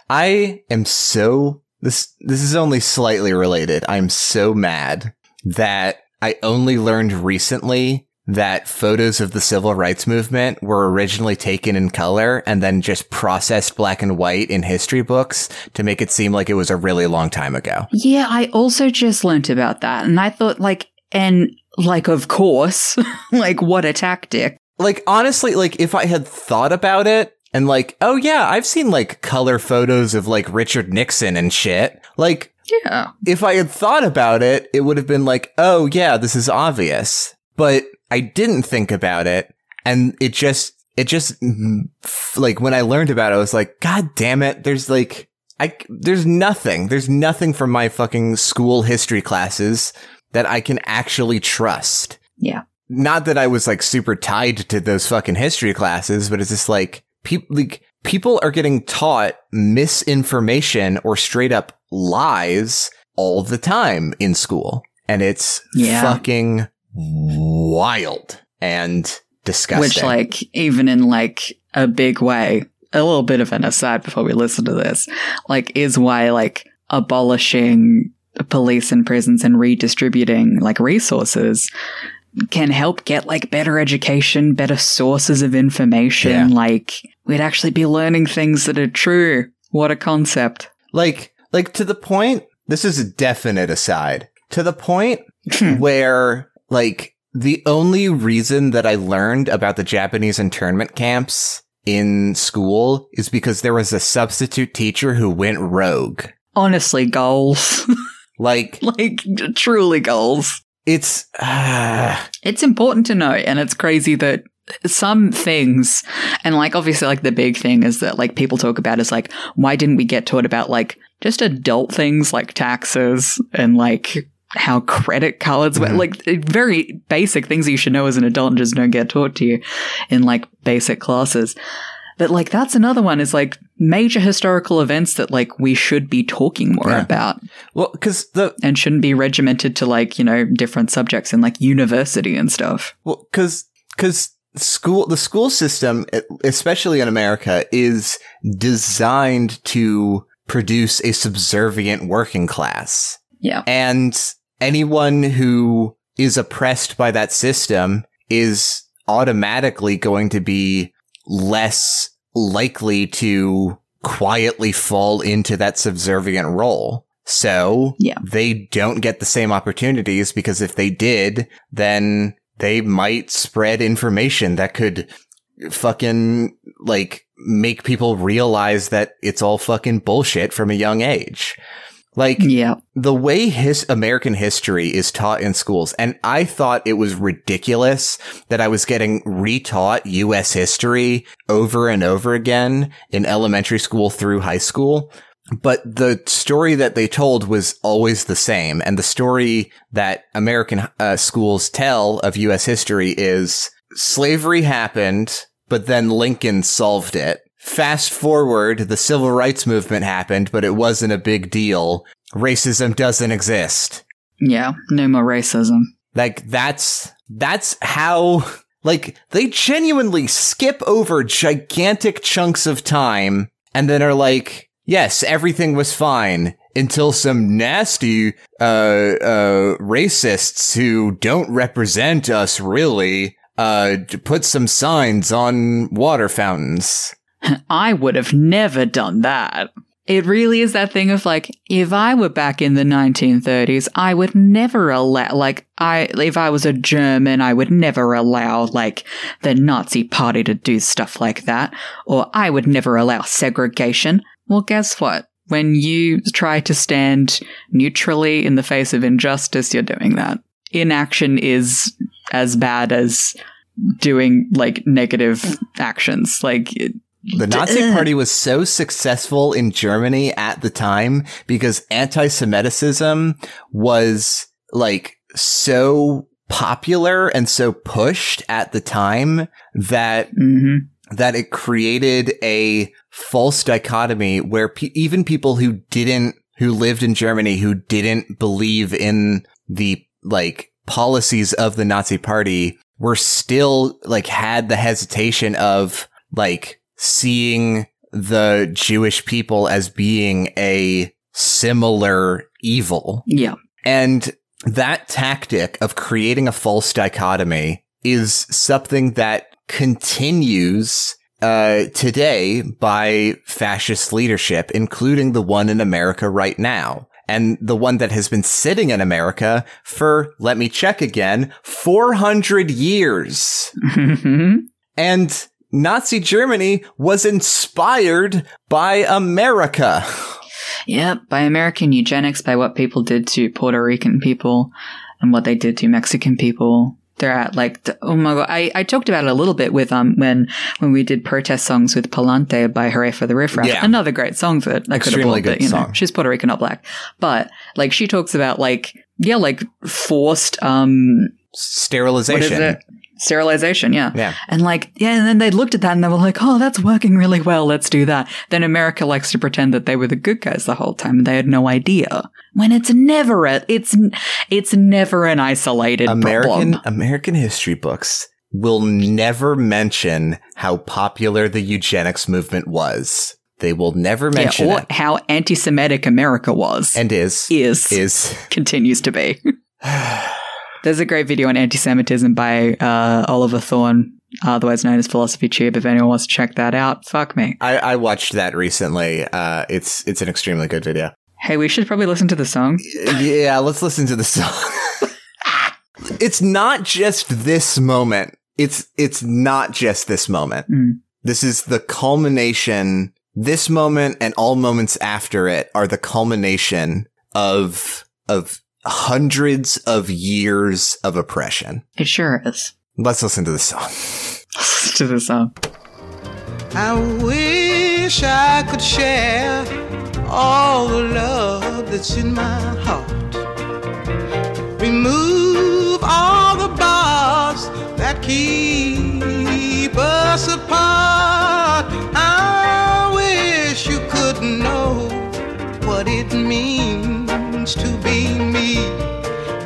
I am so this this is only slightly related. I'm so mad that I only learned recently that photos of the civil rights movement were originally taken in color and then just processed black and white in history books to make it seem like it was a really long time ago. Yeah, I also just learnt about that and I thought like and like of course, like what a tactic. Like honestly, like if I had thought about it and like, oh yeah, I've seen like color photos of like Richard Nixon and shit. Like Yeah. if I had thought about it, it would have been like, oh yeah, this is obvious. But I didn't think about it. And it just, it just, mm, like when I learned about it, I was like, God damn it. There's like, I, there's nothing. There's nothing from my fucking school history classes that I can actually trust. Yeah. Not that I was like super tied to those fucking history classes, but it's just like, people, like, people are getting taught misinformation or straight up lies all the time in school. And it's Yeah. fucking wild and disgusting. Which, like, even in like a big way, a little bit of an aside before we listen to this, like, is why like abolishing police and prisons and redistributing like resources can help get like better education, better sources of information. Yeah. Like, we'd actually be learning things that are true. What a concept. like, like to the point, this is a definite aside, to the point where like the only reason that I learned about the Japanese internment camps in school is because there was a substitute teacher who went rogue. Honestly, goals. Like like, truly goals. it's uh, It's important to know, and it's crazy that some things, and like obviously, like the big thing is that like people talk about is like, why didn't we get taught about like just adult things like taxes and like how credit cards, work? Mm-hmm. like eh, very basic things you should know as an adult and just don't get taught to you in like basic classes. But like that's another one is like major historical events that like we should be talking more Yeah. about well because the and shouldn't be regimented to like, you know, different subjects in like university and stuff. Well, because because school the school system, especially in America, is designed to produce a subservient working class, Yeah. and anyone who is oppressed by that system is automatically going to be less likely to quietly fall into that subservient role. So Yeah. they don't get the same opportunities because if they did, then they might spread information that could fucking like make people realize that it's all fucking bullshit from a young age. Like Yeah. the way his American history is taught in schools, and I thought it was ridiculous that I was getting retaught U.S. history over and over again in elementary school through high school. But the story that they told was always the same. And the story that American uh, schools tell of U.S. history is slavery happened, but then Lincoln solved it. Fast forward, the civil rights movement happened, but it wasn't a big deal. Racism doesn't exist. Yeah. No more racism. Like that's that's how like they genuinely skip over gigantic chunks of time and then are like, yes, everything was fine until some nasty uh uh racists who don't represent us really uh put some signs on water fountains. I would have never done that. it really is that thing of like, if I were back in the 1930s, I would never allow, like, I, if I was a German, I would never allow, like, the Nazi party to do stuff like that. Or I would never allow segregation. Well, guess what? When you try to stand neutrally in the face of injustice, you're doing that. Inaction is as bad as doing, like, negative actions. Like, The Nazi Party was so successful in Germany at the time because anti-Semitism was like so popular and so pushed at the time that mhm. that it created a false dichotomy where pe- even people who didn't who lived in Germany who didn't believe in the like policies of the Nazi party were still like had the hesitation of like seeing the Jewish people as being a similar evil. yeah. And that tactic of creating a false dichotomy is something that continues uh, today by fascist leadership, including the one in America right now. And the one that has been sitting in America for, let me check again, 400 years. And Nazi Germany was inspired by America. Yep, by American eugenics, by what people did to Puerto Rican people and what they did to Mexican people. They're at like, the, oh my god, I, I talked about it a little bit with, um, when, when we did protest songs with Palante by Hurray for the Riff Raff. Yeah. Another great song that I could have pulled, but good you know, song. she's Puerto Rican, not black. But like, she talks about like, yeah, like forced, um, Sterilization. What is it? Sterilization, yeah. Yeah. And like, yeah, and then they looked at that and they were like, oh, that's working really well. Let's do that. Then America likes to pretend that they were the good guys the whole time and they had no idea. When it's never a, it's, it's never an isolated American problem. American history books will never mention how popular the eugenics movement was. They will never mention yeah, or it. how anti-Semitic America was. And is is. is continues to be. There's a great video on anti-Semitism by uh, Oliver Thorne, otherwise known as Philosophy Tube. If anyone wants to check that out, fuck me. I, I watched that recently. Uh, it's it's an extremely good video. Hey, we should probably listen to the song. Yeah, let's listen to the song. it's not just this moment. It's it's not just this moment. Mm. This is the culmination. This moment and all moments after it are the culmination of of hundreds of years of oppression. It sure is. Let's listen to the song. Listen to the song. I wish I could share all the love that's in my heart. Remove all the bars that keep us apart. I wish you could know what it means to be me.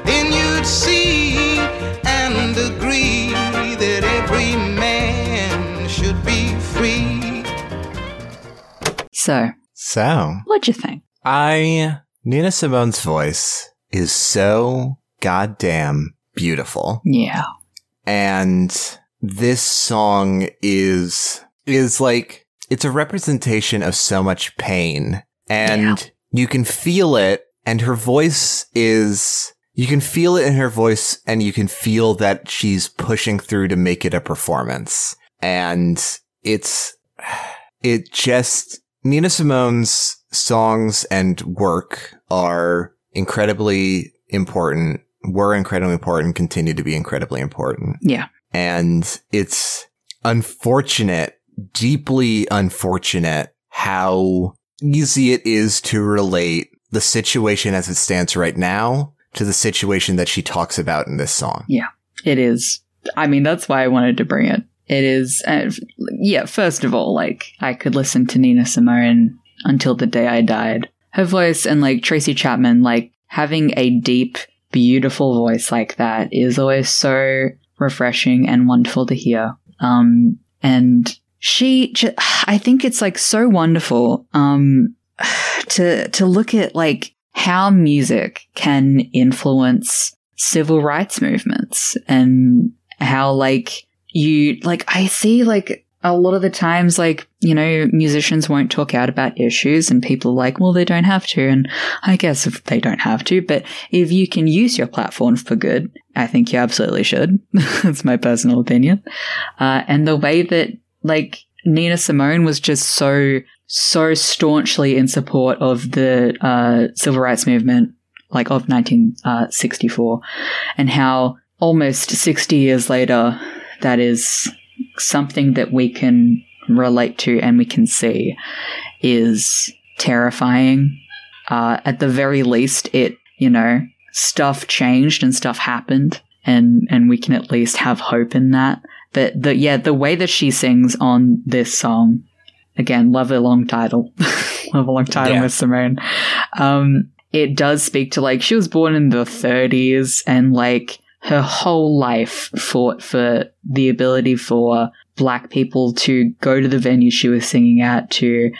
Then you'd see and agree that every man should be free. So, So, what'd you think? I Nina Simone's voice is so goddamn beautiful. Yeah. and this song is is like it's a representation of so much pain and you can feel it and her voice is you can feel it in her voice and you can feel that she's pushing through to make it a performance and it's it just Nina Simone's songs and work are incredibly important were incredibly important continue to be incredibly important Yeah. and it's unfortunate, deeply unfortunate how easy it is to relate the situation as it stands right now to the situation that she talks about in this song. Yeah, it is. I mean, that's why I wanted to bring it. It is, uh, yeah, first of all, like, I could listen to Nina Simone until the day I died. Her voice and, like, Tracy Chapman, like, having a deep, beautiful voice like that is always so refreshing and wonderful to hear. Um, and she, I think it's, like, so wonderful, um, to, to look at, like, how music can influence civil rights movements and how like you like I see like a lot of the times, like, you know, musicians won't talk out about issues and people are like, well, they don't have to. And I guess if they don't have to, but if you can use your platform for good, I think you absolutely should. That's my personal opinion. Uh, and the way that, like, Nina Simone was just so, so staunchly in support of the uh, civil rights movement, like of 1964, and how almost 60 years later, that is something that we can relate to and we can see is terrifying. Uh, at the very least, it, you know, stuff changed and stuff happened and, and we can at least have hope in that. But the, yeah, the way that she sings on this song, again, love a long title, love a long title, Yeah. Miss Simone. Um, it does speak to like, she was born in the 30s and like, her whole life fought for the ability for black people to go to the venue she was singing at to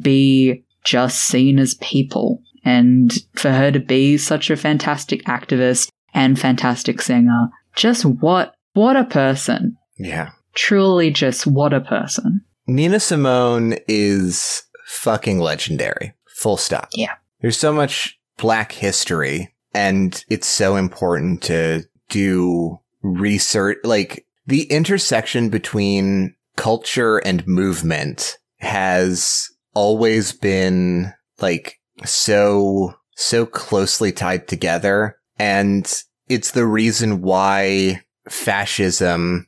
be just seen as people and for her to be such a fantastic activist and fantastic singer just what what a person Yeah. truly just what a person Nina Simone is fucking legendary. Full stop. Yeah. There's so much black history and it's so important to do research. Like the intersection between culture and movement has always been like so, so closely tied together. And it's the reason why fascism,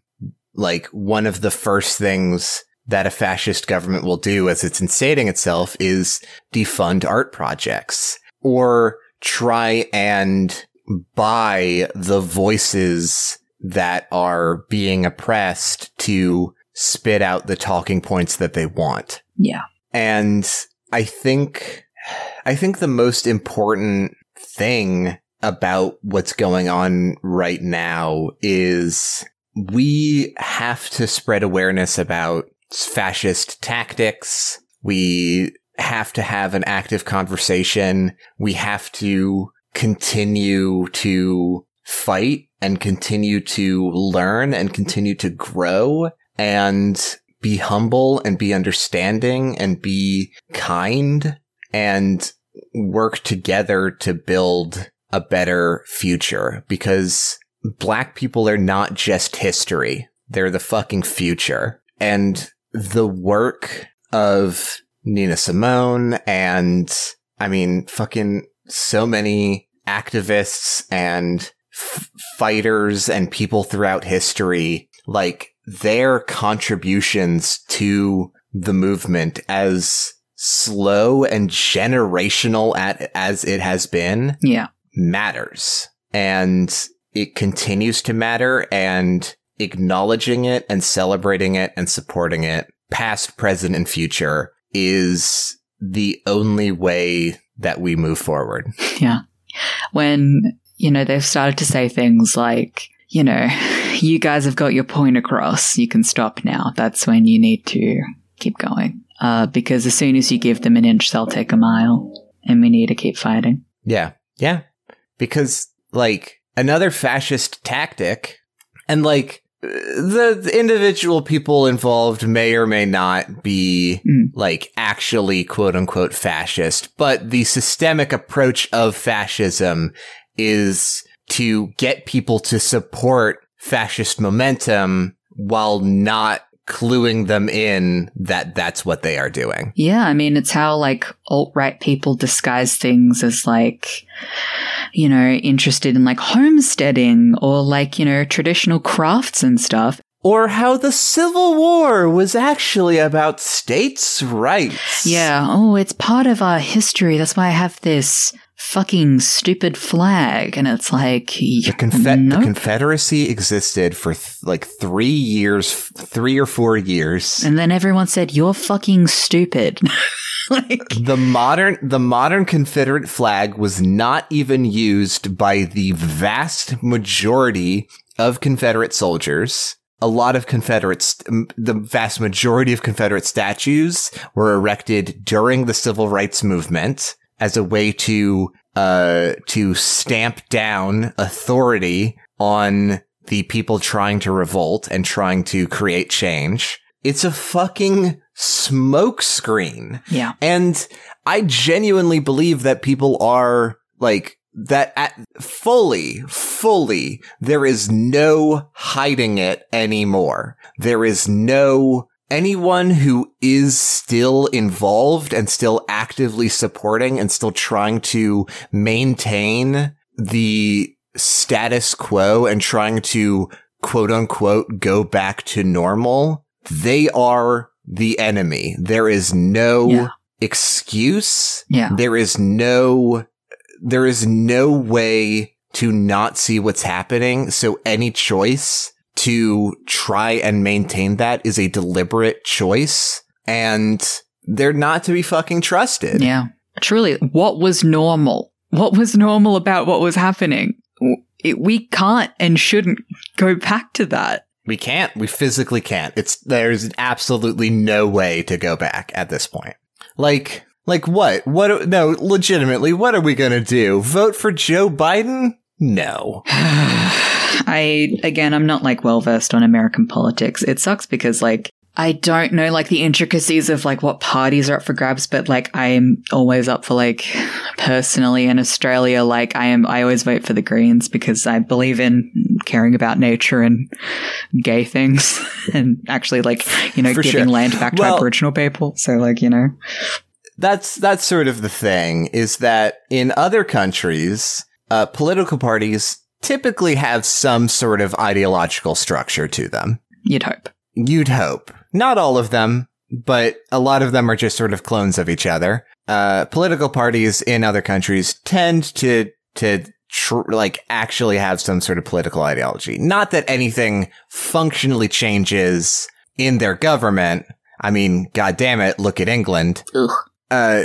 like one of the first things that a fascist government will do as it's instating itself is defund art projects or try and buy the voices that are being oppressed to spit out the talking points that they want. yeah And I think, I think the most important thing about what's going on right now is we have to spread awareness about fascist tactics. We have to have an active conversation. We have to continue to fight and continue to learn and continue to grow and be humble and be understanding and be kind and work together to build a better future because black people are not just history. They're the fucking future. And the work of Nina Simone and I mean, fucking so many activists and f- fighters and people throughout history, like their contributions to the movement as slow and generational at, as it has been yeah. matters. And it continues to matter and acknowledging it and celebrating it and supporting it past, present, and future is the only way that we move forward. Yeah. When, you know, they've started to say things like, you know, you guys have got your point across. You can stop now. That's when you need to keep going. Uh, because as soon as you give them an inch, they'll take a mile. And we need to keep fighting. Yeah. Yeah. Because, like, another fascist tactic, and, like, the individual people involved may or may not be, Mm. like, actually quote unquote fascist, but the systemic approach of fascism is to get people to support fascist momentum while not cluing them in that that's what they are doing. Yeah, I mean, it's how like alt right people disguise things as like, you know, interested in like homesteading or like, you know, traditional crafts and stuff. or how the Civil War was actually about states' rights. Yeah, oh, it's part of our history. That's why I have this fucking stupid flag. And it's like, The, Confe- no. the Confederacy existed for th- like three years, f- three or four years. and then everyone said, you're fucking stupid. like, the modern, the modern Confederate flag was not even used by the vast majority of Confederate soldiers. A lot of Confederate, the vast majority of Confederate statues were erected during the Civil Rights Movement as a way to, uh, to stamp down authority on the people trying to revolt and trying to create change. it's a fucking smokescreen. Yeah. And I genuinely believe that people are like that at fully, fully, there is no hiding it anymore. There is no anyone who is still involved and still actively supporting and still trying to maintain the status quo and trying to quote unquote go back to normal. They are the enemy. There is no Yeah. excuse. Yeah. There is no, there is no way to not see what's happening. So any choice to try and maintain that is a deliberate choice and they're not to be fucking trusted. Yeah. Truly, what was normal? What was normal about what was happening? It, we can't and shouldn't go back to that. We can't. We physically can't. It's there's absolutely no way to go back at this point. Like like what? What no, legitimately, what are we going to do? Vote for Joe Biden? No. I again, I'm not like well versed on American politics. It sucks because like I don't know like the intricacies of like what parties are up for grabs, but like I am always up for like personally in Australia, like I am I always vote for the Greens because I believe in caring about nature and gay things and actually like, you know, For giving sure. land back to Well- Aboriginal people. So like, you know. That's that's sort of the thing is that in other countries, uh, political parties typically have some sort of ideological structure to them. You'd hope. You'd hope. Not all of them, but a lot of them are just sort of clones of each other. Uh, political parties in other countries tend to, to, tr- like actually have some sort of political ideology. Not that anything functionally changes in their government. I mean, god damn it, look at England. Uh,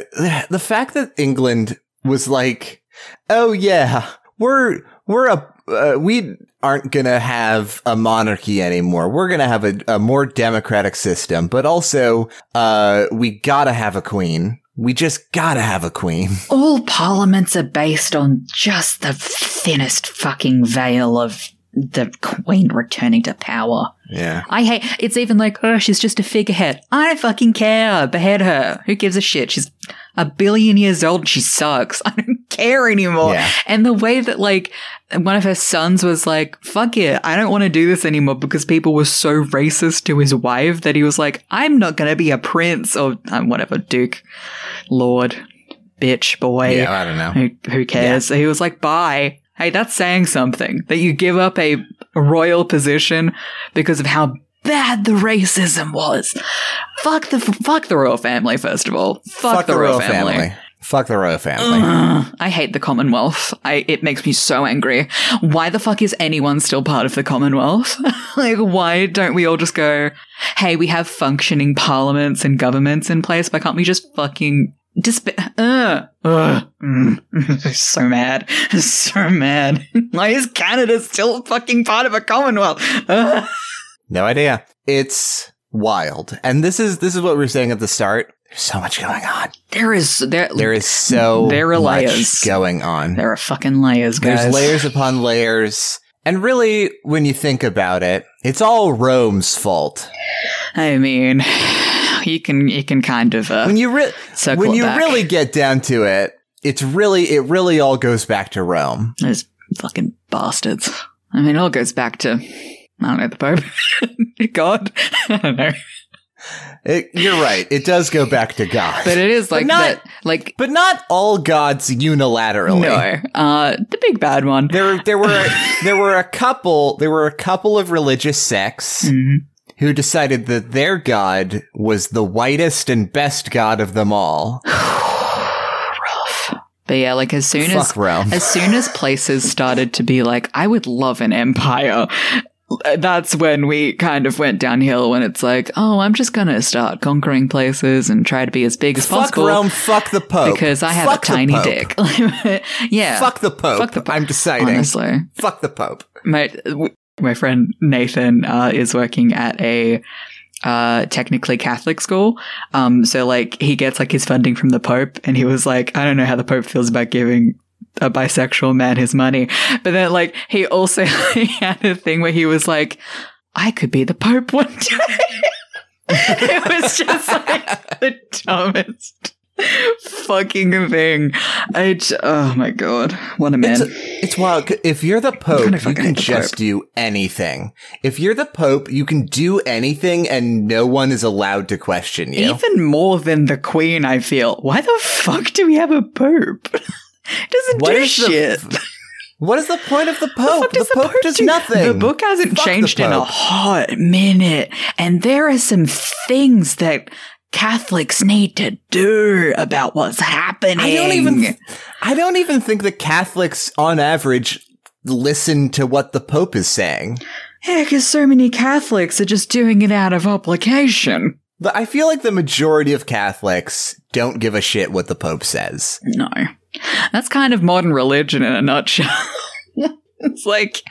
the fact that England was like, oh yeah, we're, we're a, uh, we aren't gonna have a monarchy anymore. We're gonna have a, a more democratic system, but also, uh, we gotta have a queen. We just gotta have a queen. All parliaments are based on just the thinnest fucking veil of the queen returning to power. Yeah. I hate it's even like, oh, she's just a figurehead. I don't fucking care. Behead her. Who gives a shit? She's a billion years old she sucks. I don't care anymore. Yeah. And the way that like one of her sons was like, fuck it, I don't want to do this anymore because people were so racist to his wife that he was like, I'm not going to be a prince or um, whatever, duke, lord, bitch, boy. Yeah, I don't know. Who, who cares? So he was like, bye. Hey, that's saying something that you give up a royal position because of how bad the racism was. Fuck the fuck the royal family. First of all, fuck, the, royal, family. Fuck the royal family. Ugh, I hate the Commonwealth. I it makes me so angry. Why the fuck is anyone still part of the Commonwealth? like, why don't we all just go? Hey, we have functioning parliaments and governments in place. Why can't we just fucking disp- uh, uh, mm, so mad, so mad. Why is Canada still fucking part of a Commonwealth? No idea. It's wild. And this is this is what we were saying at the start. There's so much going on. there is there There is so There are much layers. going on. there are fucking layers, guys. There's layers upon layers. And really, when you think about it, it's all Rome's fault. I mean, you can you can kind of uh, When you re- when you back. really get down to it, it's really it really all goes back to Rome. Those fucking bastards. I mean, it all goes back to, I don't know, the Pope. God. I don't know. It, you're right. It does go back to God. But it is like not- that, like, but not all gods unilaterally. no. Uh, the big bad one. There, there were there were a couple there were a couple of religious sects Mhm. who decided that their god was the whitest and best god of them all. But yeah, like as soon as, Fuck Rome. as soon as places started to be like, I would love an empire. That's when we kind of went downhill when it's like, oh, I'm just gonna start conquering places and try to be as big as Fuck possible. Fuck Rome, fuck the Pope. because I have Fuck a tiny dick. yeah. Fuck the Pope. Fuck the Pope. I'm deciding. Honestly. Fuck the Pope. my my friend Nathan uh, is working at a uh, technically Catholic school. Um, so like he gets like his funding from the Pope, and he was like, I don't know how the Pope feels about giving a bisexual man his money, but then like he also he had a thing where he was like, I could be the Pope one day. it was just like the dumbest fucking thing. I j- oh my god, what a man. It's, it's wild. If you're the Pope, you can just Pope. do anything. If you're the Pope, you can do anything and no one is allowed to question you. Even more than the Queen, I feel. Why the fuck do we have a Pope? Doesn't What do is the- shit. what is the point of the Pope? What The, does Pope does do? nothing. The book hasn't Fuck changed in a hot minute, and there are some things that Catholics need to do about what's happening. I don't even. I don't even think the Catholics, on average, listen to what the Pope is saying. Yeah, because so many Catholics are just doing it out of obligation. The- I feel like the majority of Catholics don't give a shit what the Pope says. No. That's kind of modern religion in a nutshell. it's like,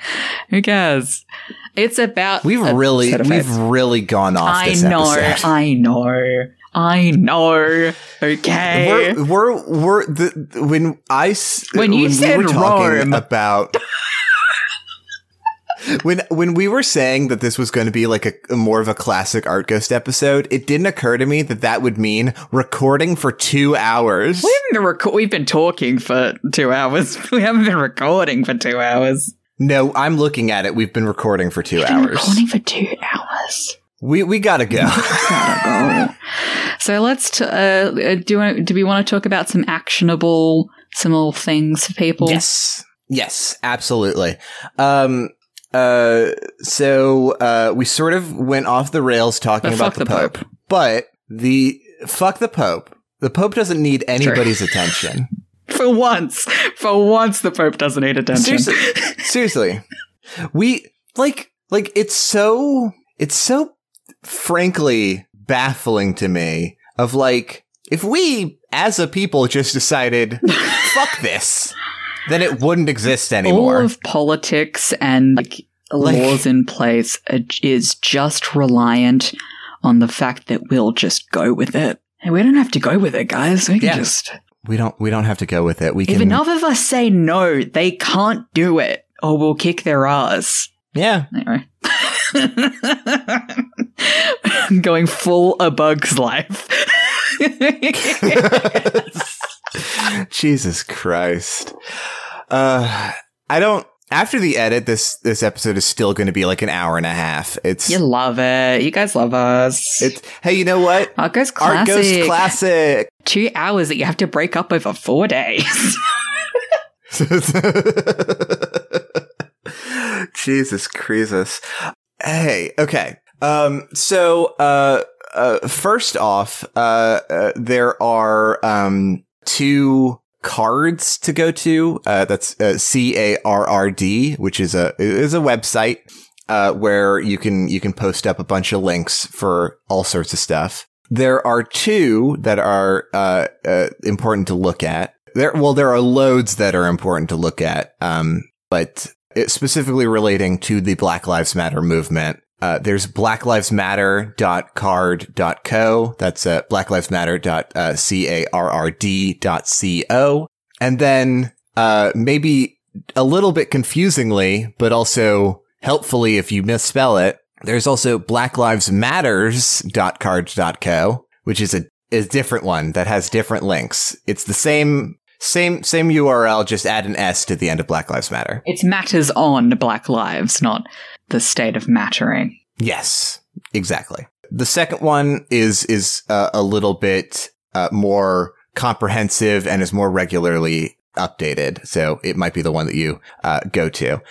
who cares? It's about. We've really, we've really gone off I know, episode. I know, I know. Okay. We're we're we're the when I When you we said we were talking Rome. about when when we were saying that this was going to be like a, a more of a classic Art Ghost episode, it didn't occur to me that that would mean recording for two hours. we haven't been reco- We've been talking for two hours. We haven't been recording for two hours. No, I'm looking at it. We've been recording for 2 We've been hours. recording for two hours. We we gotta go. Gotta go. So let's. T- uh, uh, do want, do we want to talk about some actionable, some little things for people? Yes. Yes, absolutely. Um uh so uh we sort of went off the rails talking But about the, the Pope. Pope. But the fuck the Pope. The Pope doesn't need anybody's attention. For once, for once, the Pope doesn't need attention. Seriously. Seriously. We like like it's so it's so frankly baffling to me of like if we as a people just decided fuck this then it wouldn't exist anymore. All of politics and like, Like- laws in place uh, is just reliant on the fact that we'll just go with it. And we don't have to go with it, guys. We can Yeah. just. We don't we don't have to go with it. We can... If enough of us say no, they can't do it, or we'll kick their ass. Yeah. Anyway. I'm going full a bug's life. Jesus Christ. Uh I don't after the edit this this episode is still going to be like an hour and a half. It's you love it. You guys love us. it's hey, you know what? Art Ghost Art Classic. Ghost Classic. Two hours that you have to break up over four days. Jesus Christus. Hey, okay. Um, so, uh, uh, first off, uh, uh, there are, um, two cards to go to. Uh, that's, uh, C-A-R-R-D, which is a, is a website, uh, where you can, you can post up a bunch of links for all sorts of stuff. There are two that are, uh, uh, important to look at. There, well, there are loads that are important to look at. Um, but specifically relating to the Black Lives Matter movement. Uh, there's blacklivesmatter.carrd.co. That's uh, blacklivesmatter.carrd.co. And then, uh, maybe a little bit confusingly, but also helpfully if you misspell it, there's also blacklivesmatters.cards.co, which is a, a different one that has different links. It's the same, same, same URL, just add an S to the end of Black Lives Matter. it's matters on Black Lives, not the state of mattering. Yes, exactly. The second one is is uh, a little bit uh, more comprehensive and is more regularly updated. So it might be the one that you uh, go to.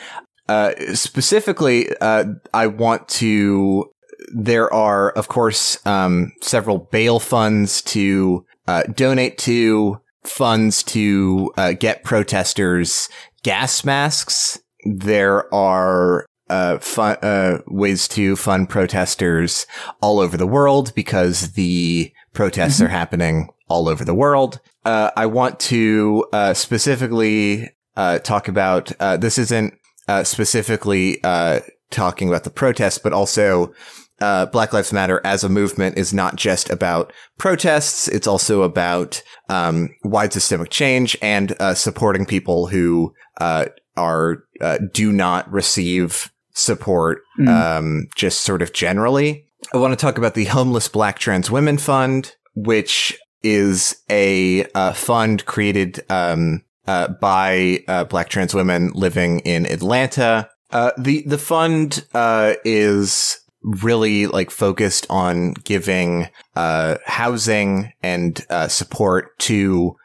Uh, specifically, uh, I want to. There are, of course, um, several bail funds to uh, donate to, funds to get protesters gas masks. There are uh, fun, uh, ways to fund protesters all over the world because the protests are happening all over the world. Uh, I want to uh, specifically uh, talk about uh, this isn't uh, specifically uh, talking about the protests, but also uh, Black Lives Matter as a movement is not just about protests. It's also about um, wide systemic change and uh, supporting people who uh, are uh, do not receive support Mm. um, just sort of generally. I want to talk about the Homeless Black Trans Women Fund, which is a uh, fund created um, uh, by uh, Black trans women living in Atlanta. Uh, the the fund uh, is really like focused on giving uh, housing and support to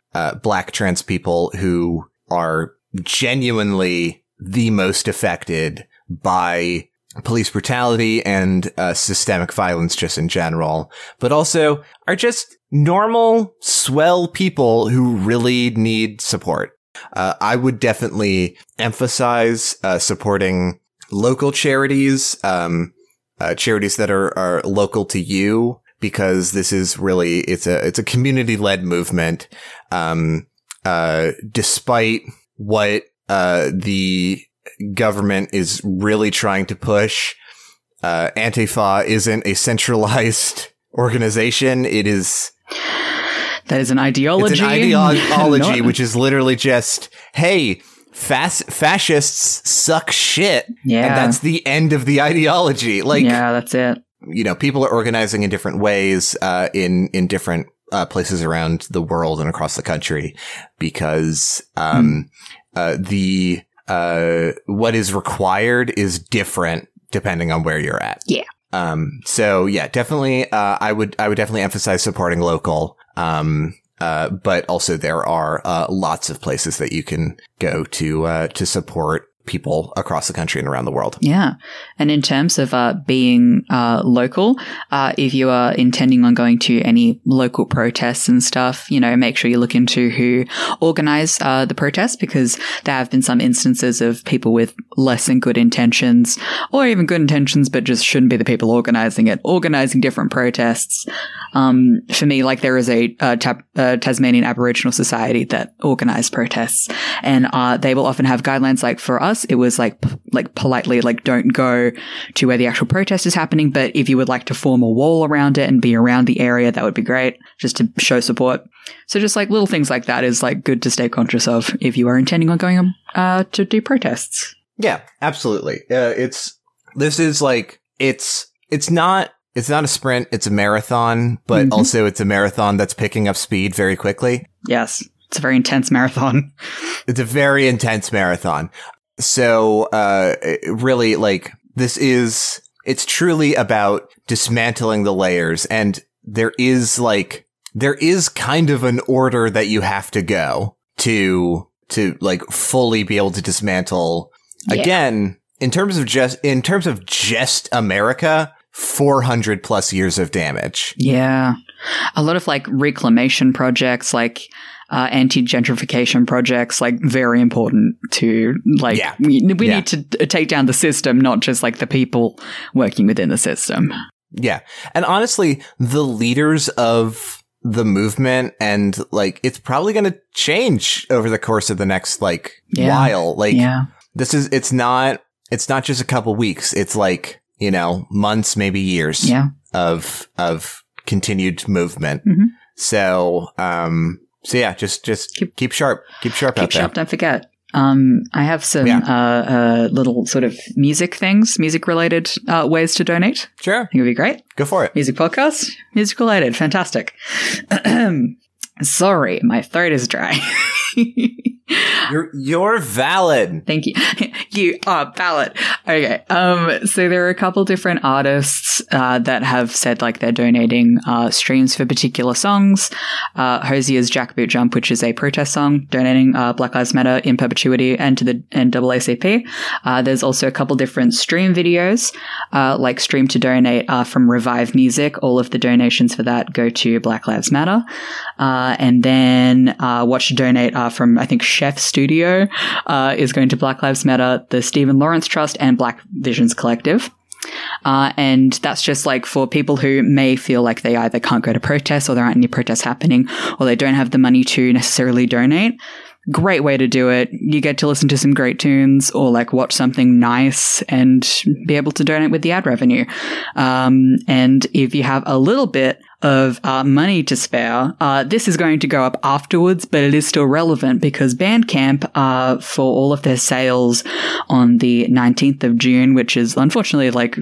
Black trans people who are genuinely the most affected by police brutality and uh, systemic violence just in general, but also are just normal, swell people who really need support. Uh, I would definitely emphasize uh, supporting local charities, um, uh, charities that are, are local to you, because this is really it's a it's a community led movement. Um, uh, despite what uh, the government is really trying to push. Uh, Antifa isn't a centralized organization. It is. That is an ideology. It's an ideology, which is literally just, hey, fas- fascists suck shit. Yeah. And that's the end of the ideology. Like, yeah, that's it. You know, people are organizing in different ways, uh, in, in different, uh, places around the world and across the country because, um, mm. uh, the, uh, what is required is different depending on where you're at. Yeah. Um, so yeah, definitely, uh, I would, I would definitely emphasize supporting local. Um, uh, but also there are, uh, lots of places that you can go to, uh, to support people across the country and around the world. Yeah. And in terms of uh, being uh, local, uh, if you are intending on going to any local protests and stuff, you know, make sure you look into who organize uh, the protests because there have been some instances of people with less than good intentions or even good intentions, but just shouldn't be the people organizing it, organizing different protests. Um, for me, like there is a, a, a Tasmanian Aboriginal Society that organize protests and uh, they will often have guidelines like for us, us, it was like, like politely, like don't go to where the actual protest is happening. But if you would like to form a wall around it and be around the area, that would be great just to show support. So just like little things like that is like good to stay conscious of if you are intending on going, uh, to do protests. Yeah, absolutely. Uh, it's, this is like, it's, it's not, it's not a sprint, it's a marathon, but Mm-hmm. also it's a marathon that's picking up speed very quickly. Yes. It's a very intense marathon. It's a very intense marathon. So, uh, really, like, this is, it's truly about dismantling the layers. And there is, like, there is kind of an order that you have to go to, to, like, fully be able to dismantle. Yeah. Again, in terms of just, in terms of just America, 400 plus years of damage. Yeah. A lot of like reclamation projects, like uh, anti gentrification projects, like very important to like, Yeah. we, we Yeah. need to take down the system, not just like the people working within the system. Yeah. And honestly, the leaders of the movement and like it's probably going to change over the course of the next like Yeah. while. Like yeah. this is it's not it's not just a couple weeks. It's like, you know, months, maybe years Yeah. of of continued movement. Mhm. So, um so yeah, just just Keep- keep, sharp. Keep sharp Keep out there. sharp, don't forget. Um, I have some Yeah. uh, uh, little sort of music things, music related uh, ways to donate. Sure, I think it would be great. Go for it. Music podcast, music related, fantastic. Sorry, my throat is dry. You're you're valid. Thank you. you are valid. Okay. Um, so there are a couple different artists uh, that have said like they're donating uh, streams for particular songs. Uh, Hozier's Jackboot Jump, which is a protest song, donating uh, Black Lives Matter in perpetuity and to the NAACP. Uh, there's also a couple different stream videos, uh, like Stream to Donate uh, from Revive Music. All of the donations for that go to Black Lives Matter. Uh, and then Watch to Donate from, I think, Chef Studio uh, is going to Black Lives Matter, the Stephen Lawrence Trust, and Black Visions Collective. Uh, and that's just like for people who may feel like they either can't go to protests or there aren't any protests happening or they don't have the money to necessarily donate. Great way to do it. You get to listen to some great tunes or like watch something nice and be able to donate with the ad revenue. Um, and if you have a little bit of uh, money to spare, uh, this is going to go up afterwards, but it is still relevant because Bandcamp, uh, for all of their sales on the 19th of June, which is unfortunately like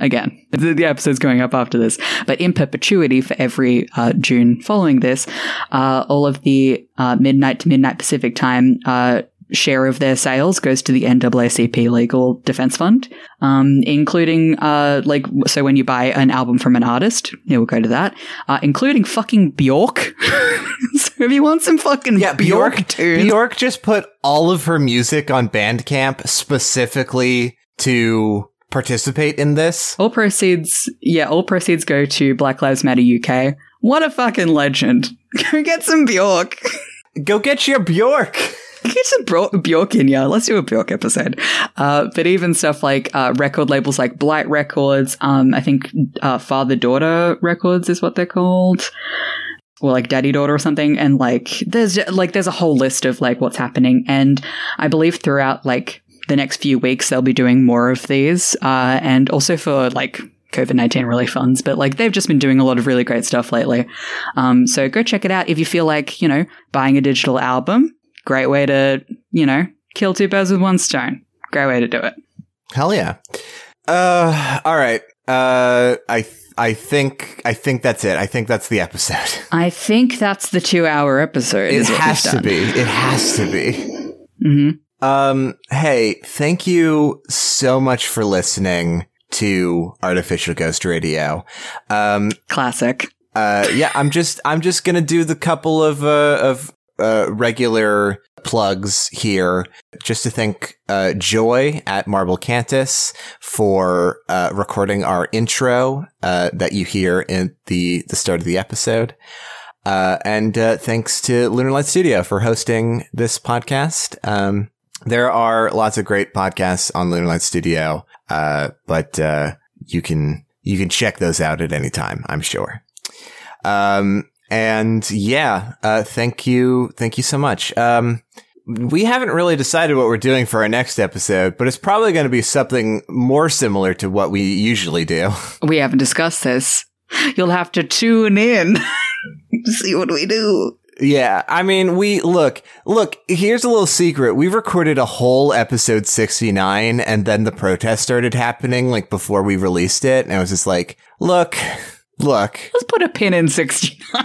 again. The, the episode's going up after this, but in perpetuity for every uh, June following this, uh, all of the uh, midnight to midnight Pacific time uh, share of their sales goes to the NAACP Legal Defense Fund, um, including uh, like so when you buy an album from an artist, it will go to that, uh, including fucking Bjork. so if you want some fucking Yeah, Bjork, Bjork, tunes, Bjork just put all of her music on Bandcamp specifically to participate in this. all proceeds, yeah, all proceeds go to Black Lives Matter UK. What a fucking legend! Go get some Bjork. Go get your Bjork. Get some Bjork in ya. Let's do a Bjork episode. Uh, but even stuff like uh, record labels like Blight Records, um, I think uh, Father Daughter Records is what they're called, or like Daddy Daughter or something. And like there's like there's a whole list of like what's happening. And I believe throughout like the next few weeks they'll be doing more of these, uh, and also for like. COVID 19 relief funds, but like they've just been doing a lot of really great stuff lately. Um, so go check it out if you feel like, you know, buying a digital album, great way to, you know, kill two birds with one stone. Great way to do it. Hell yeah. Uh, all right. Uh, I th- I think I think that's it. I think that's the episode. I think that's the two hour episode. It has to done. be. It has to be. hmm Um, hey, thank you so much for listening to Artificial Ghost Radio. Um, Classic. uh, yeah, I'm just, I'm just gonna do the couple of, uh, of, uh, regular plugs here just to thank, uh, Joy at Marble Cantus for, uh, recording our intro, uh, that you hear in the, the start of the episode. Uh, and, uh, thanks to Lunar Light Studio for hosting this podcast. Um, there are lots of great podcasts on Lunar Light Studio, uh, but uh, you can you can check those out at any time. I'm sure. Um, and yeah, uh, thank you, thank you so much. Um, we haven't really decided what we're doing for our next episode, but it's probably going to be something more similar to what we usually do. We haven't discussed this. You'll have to tune in to see what we do. Yeah, I mean, we look, look, here's a little secret. We recorded a whole episode 69 and then the protest started happening like before we released it. And I was just like, look, look, Let's put a pin in 69.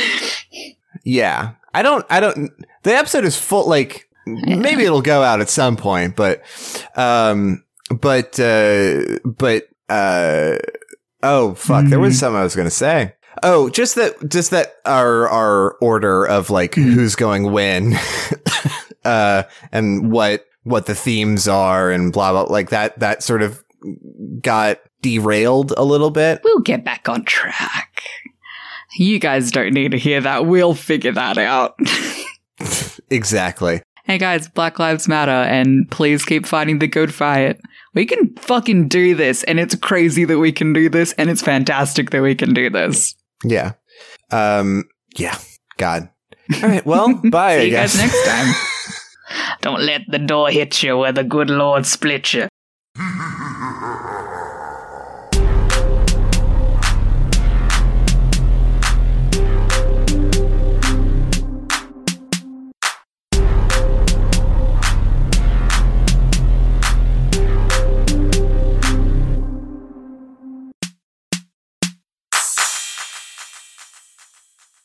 yeah, I don't, I don't, the episode is full, like, maybe it'll go out at some point, but, um, but, uh, but, uh, oh, fuck, there was something I was going to say. Oh, just that, just that our, our order of like who's going when, uh, and what, what the themes are and blah, blah, like that, that sort of got derailed a little bit. we'll get back on track. You guys don't need to hear that. We'll figure that out. Exactly. hey guys, Black Lives Matter, and please keep fighting the good fight. We can fucking do this, and it's crazy that we can do this, and it's fantastic that we can do this. Yeah. Um, yeah. God. All right. Well, bye. See I you guys next time. Don't let the door hit you where the good Lord split you.